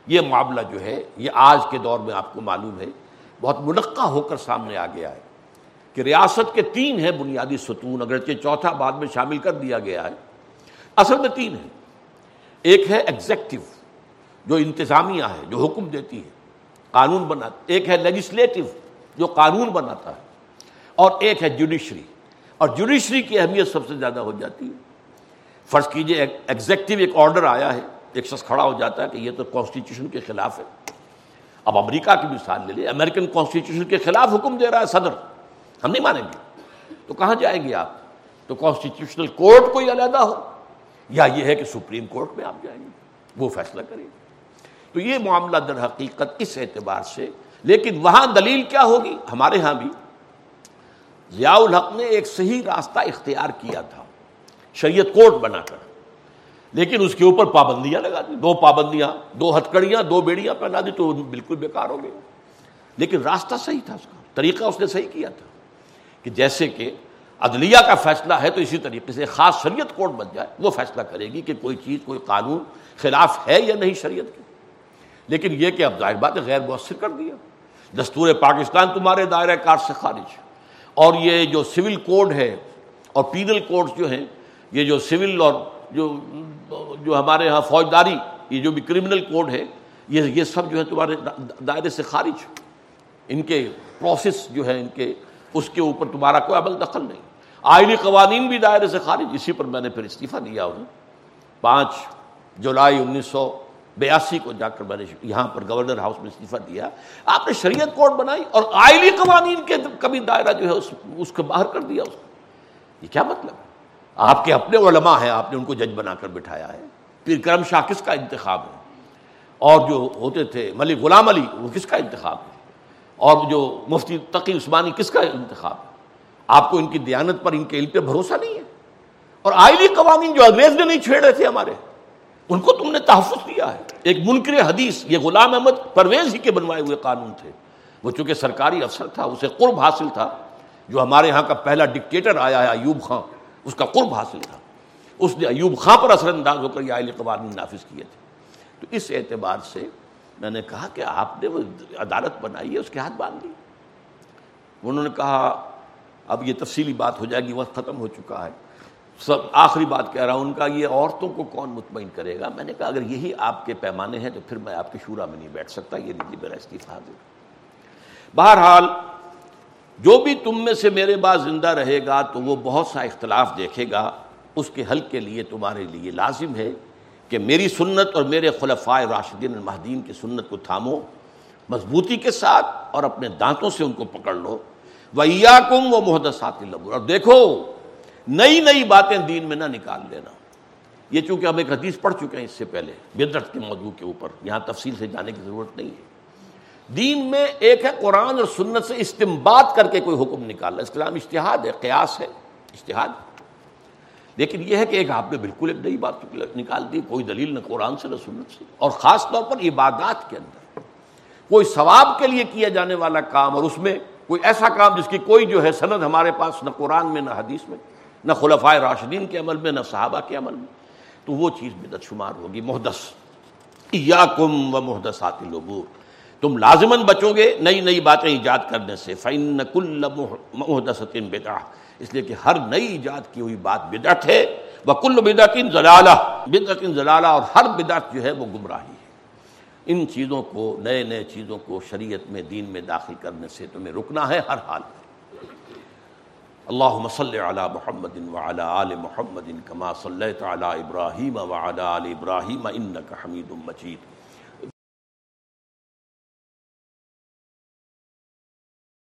یہ معاملہ جو ہے، یہ آج کے دور میں آپ کو معلوم ہے، بہت منقع ہو کر سامنے آ گیا ہے کہ ریاست کے تین ہیں بنیادی ستون، اگرچہ چوتھا بعد میں شامل کر دیا گیا ہے۔ اصل میں تین ہیں۔ ایک ہے ایگزیکٹو جو انتظامیہ ہے، جو حکم دیتی ہے، قانون بناتا ایک ہے لیجسلیٹو جو قانون بناتا ہے، اور ایک ہے جوڈیشری اور جوڈیشری کی اہمیت سب سے زیادہ ہو جاتی ہے۔ فرض کیجیے ایگزیکٹو ایک آرڈر آیا ہے، ایک شخص کھڑا ہو جاتا ہے کہ یہ تو کانسٹیٹیوشن کے خلاف ہے۔ اب امریکہ کی مثال لے لیں امریکن کانسٹیٹیوشن کے خلاف حکم دے رہا ہے صدر۔ ہم نہیں مانیں گے۔ تو کہاں جائیں گے آپ؟ تو کانسٹیٹیوشنل کورٹ کوئی علیحدہ ہو، یا یہ ہے کہ سپریم کورٹ میں آپ جائیں گے۔ وہ فیصلہ کریں گے۔ تو یہ معاملہ در حقیقت اس اعتبار سے، لیکن وہاں دلیل کیا ہوگی؟ ہمارے ہاں بھی۔ ضیاء الحق نے ایک صحیح راستہ اختیار کیا تھا، شریعت کوٹ بنا کر۔ لیکن اس کے اوپر پابندیاں لگا دی۔ دو پابندیاں، دو ہتکڑیاں دو بیڑیاں پہنا دی تو بالکل بیکار ہو گئی لیکن راستہ صحیح تھا اس کا، طریقہ اس نے صحیح کیا تھا کہ جیسے کہ عدلیہ کا فیصلہ ہے تو اسی طریقے سے خاص شریعت کوٹ بن جائے، وہ فیصلہ کرے گی کہ کوئی چیز، کوئی قانون خلاف ہے یا نہیں شریعت کے لیکن یہ کہ اب ظاہر بات غیر مؤثر کر دیا۔ دستور پاکستان تمہارے دائرۂ کار سے خارج۔ اور یہ جو سول کوڈ ہے اور پینل کوڈ جو ہیں، یہ جو سول اور جو جو ہمارے ہاں فوجداری، یہ جو بھی کرمنل کوڈ ہے، یہ یہ سب جو ہے تمہارے دائرے سے خارج۔ ان کے پروسیس جو ہے ان کے اس کے اوپر تمہارا کوئی عمل دخل نہیں۔ آئلی قوانین بھی دائرے سے خارج۔ اسی پر میں نے پھر استعفیٰ دیا ہوں۔ پانچ جولائی انیس سو بیاسی کو جا کر میں نے یہاں پر گورنر ہاؤس میں استعفیٰ دیا۔ آپ نے شریعت کوڈ بنائی اور آئلی قوانین کے کبھی دائرہ جو ہے اس اس کو باہر کر دیا اس کو۔ یہ کیا مطلب؟ ہے آپ کے اپنے علماء ہیں، آپ نے ان کو جج بنا کر بٹھایا ہے۔ پھر کرم شاہ کس کا انتخاب ہے؟ اور جو ہوتے تھے، ملک غلام علی، وہ کس کا انتخاب ہے؟ اور جو مفتی تقی عثمانی کس کا انتخاب ہے؟ آپ کو ان کی دیانت پر، ان کے علم پہ بھروسہ نہیں ہے۔ اور آئلی قوانین جو انگریز نے نہیں چھیڑے تھے ہمارے ان کو تم نے تحفظ دیا ہے۔ ایک منکر حدیث، یہ غلام احمد پرویز ہی کے بنوائے ہوئے قانون تھے۔ وہ چونکہ سرکاری افسر تھا، اسے قرب حاصل تھا۔ جو ہمارے یہاں کا پہلا ڈکٹیٹر آیا ہے ایوب خان، اس کا قرب حاصل تھا۔ اس نے ایوب خان پر اثر انداز ہو کر یہ آئلی قوانین نافذ کیے تھے۔ تو اس اعتبار سے میں نے کہا کہ آپ نے وہ عدالت بنائی ہے، اس کے ہاتھ باندھ دی۔ انہوں نے کہا، اب یہ تفصیلی بات ہو جائے گی، وقت ختم ہو چکا ہے۔ سب آخری بات کہہ رہا ہوں، ان کا یہ عورتوں کو کون مطمئن کرے گا؟ میں نے کہا، اگر یہی آپ کے پیمانے ہیں تو پھر میں آپ کے شورا میں نہیں بیٹھ سکتا، یہ لیجیے میرا استعفیٰ دے۔ بہرحال، جو بھی تم میں سے میرے بعد زندہ رہے گا تو وہ بہت سا اختلاف دیکھے گا۔ اس کے حل کے لیے تمہارے لیے لازم ہے کہ میری سنت اور میرے خلفائے راشدین المہدین کی سنت کو تھامو، مضبوطی کے ساتھ اور اپنے دانتوں سے ان کو پکڑ لو۔ ویا کم و محدثات لبور اور دیکھو نئی نئی باتیں دین میں نہ نکال لینا یہ چونکہ ہم ایک حدیث پڑھ چکے ہیں اس سے پہلے بدرت کے موضوع کے اوپر، یہاں تفصیل سے جانے کی ضرورت نہیں ہے۔ دین میں ایک ہے قرآن اور سنت سے استمباد کر کے کوئی حکم نکالنا۔ اس کا نام اشتہاد ہے، قیاس ہے اشتہاد لیکن یہ ہے کہ ایک آپ نے بالکل ایک نئی بات نکال دی، کوئی دلیل نہ قرآن سے، نہ سنت سے۔ اور خاص طور پر عبادات کے اندر۔ کوئی ثواب کے لیے کیا جانے والا کام اور اس میں کوئی ایسا کام جس کی کوئی جو ہے سند ہمارے پاس نہ قرآن میں نہ حدیث میں۔ نہ خلفائے راشدین کے عمل میں، نہ صحابہ کے عمل میں۔ تو وہ چیز بدت شمار ہوگی، محدث۔ یا کم و محدثات العبور۔ تم لازمن بچو گے نئی نئی باتیں ایجاد کرنے سے۔ فعن کل محدثت بدا اس لیے کہ ہر نئی ایجاد کی ہوئی بات بدعت ہے۔ وہ کل بدعتن ضلالہ بدعتن ضلالہ اور ہر بدعت جو ہے وہ گمراہی ہے۔ ان چیزوں کو، نئے نئے چیزوں کو شریعت میں، دین میں داخل کرنے سے تمہیں رکنا ہے ہر حال۔ میں اللهم صل على محمد وعلى آل محمد كما صليت على إبراهيم وعلى آل إبراهيم إنك حميد مجيد.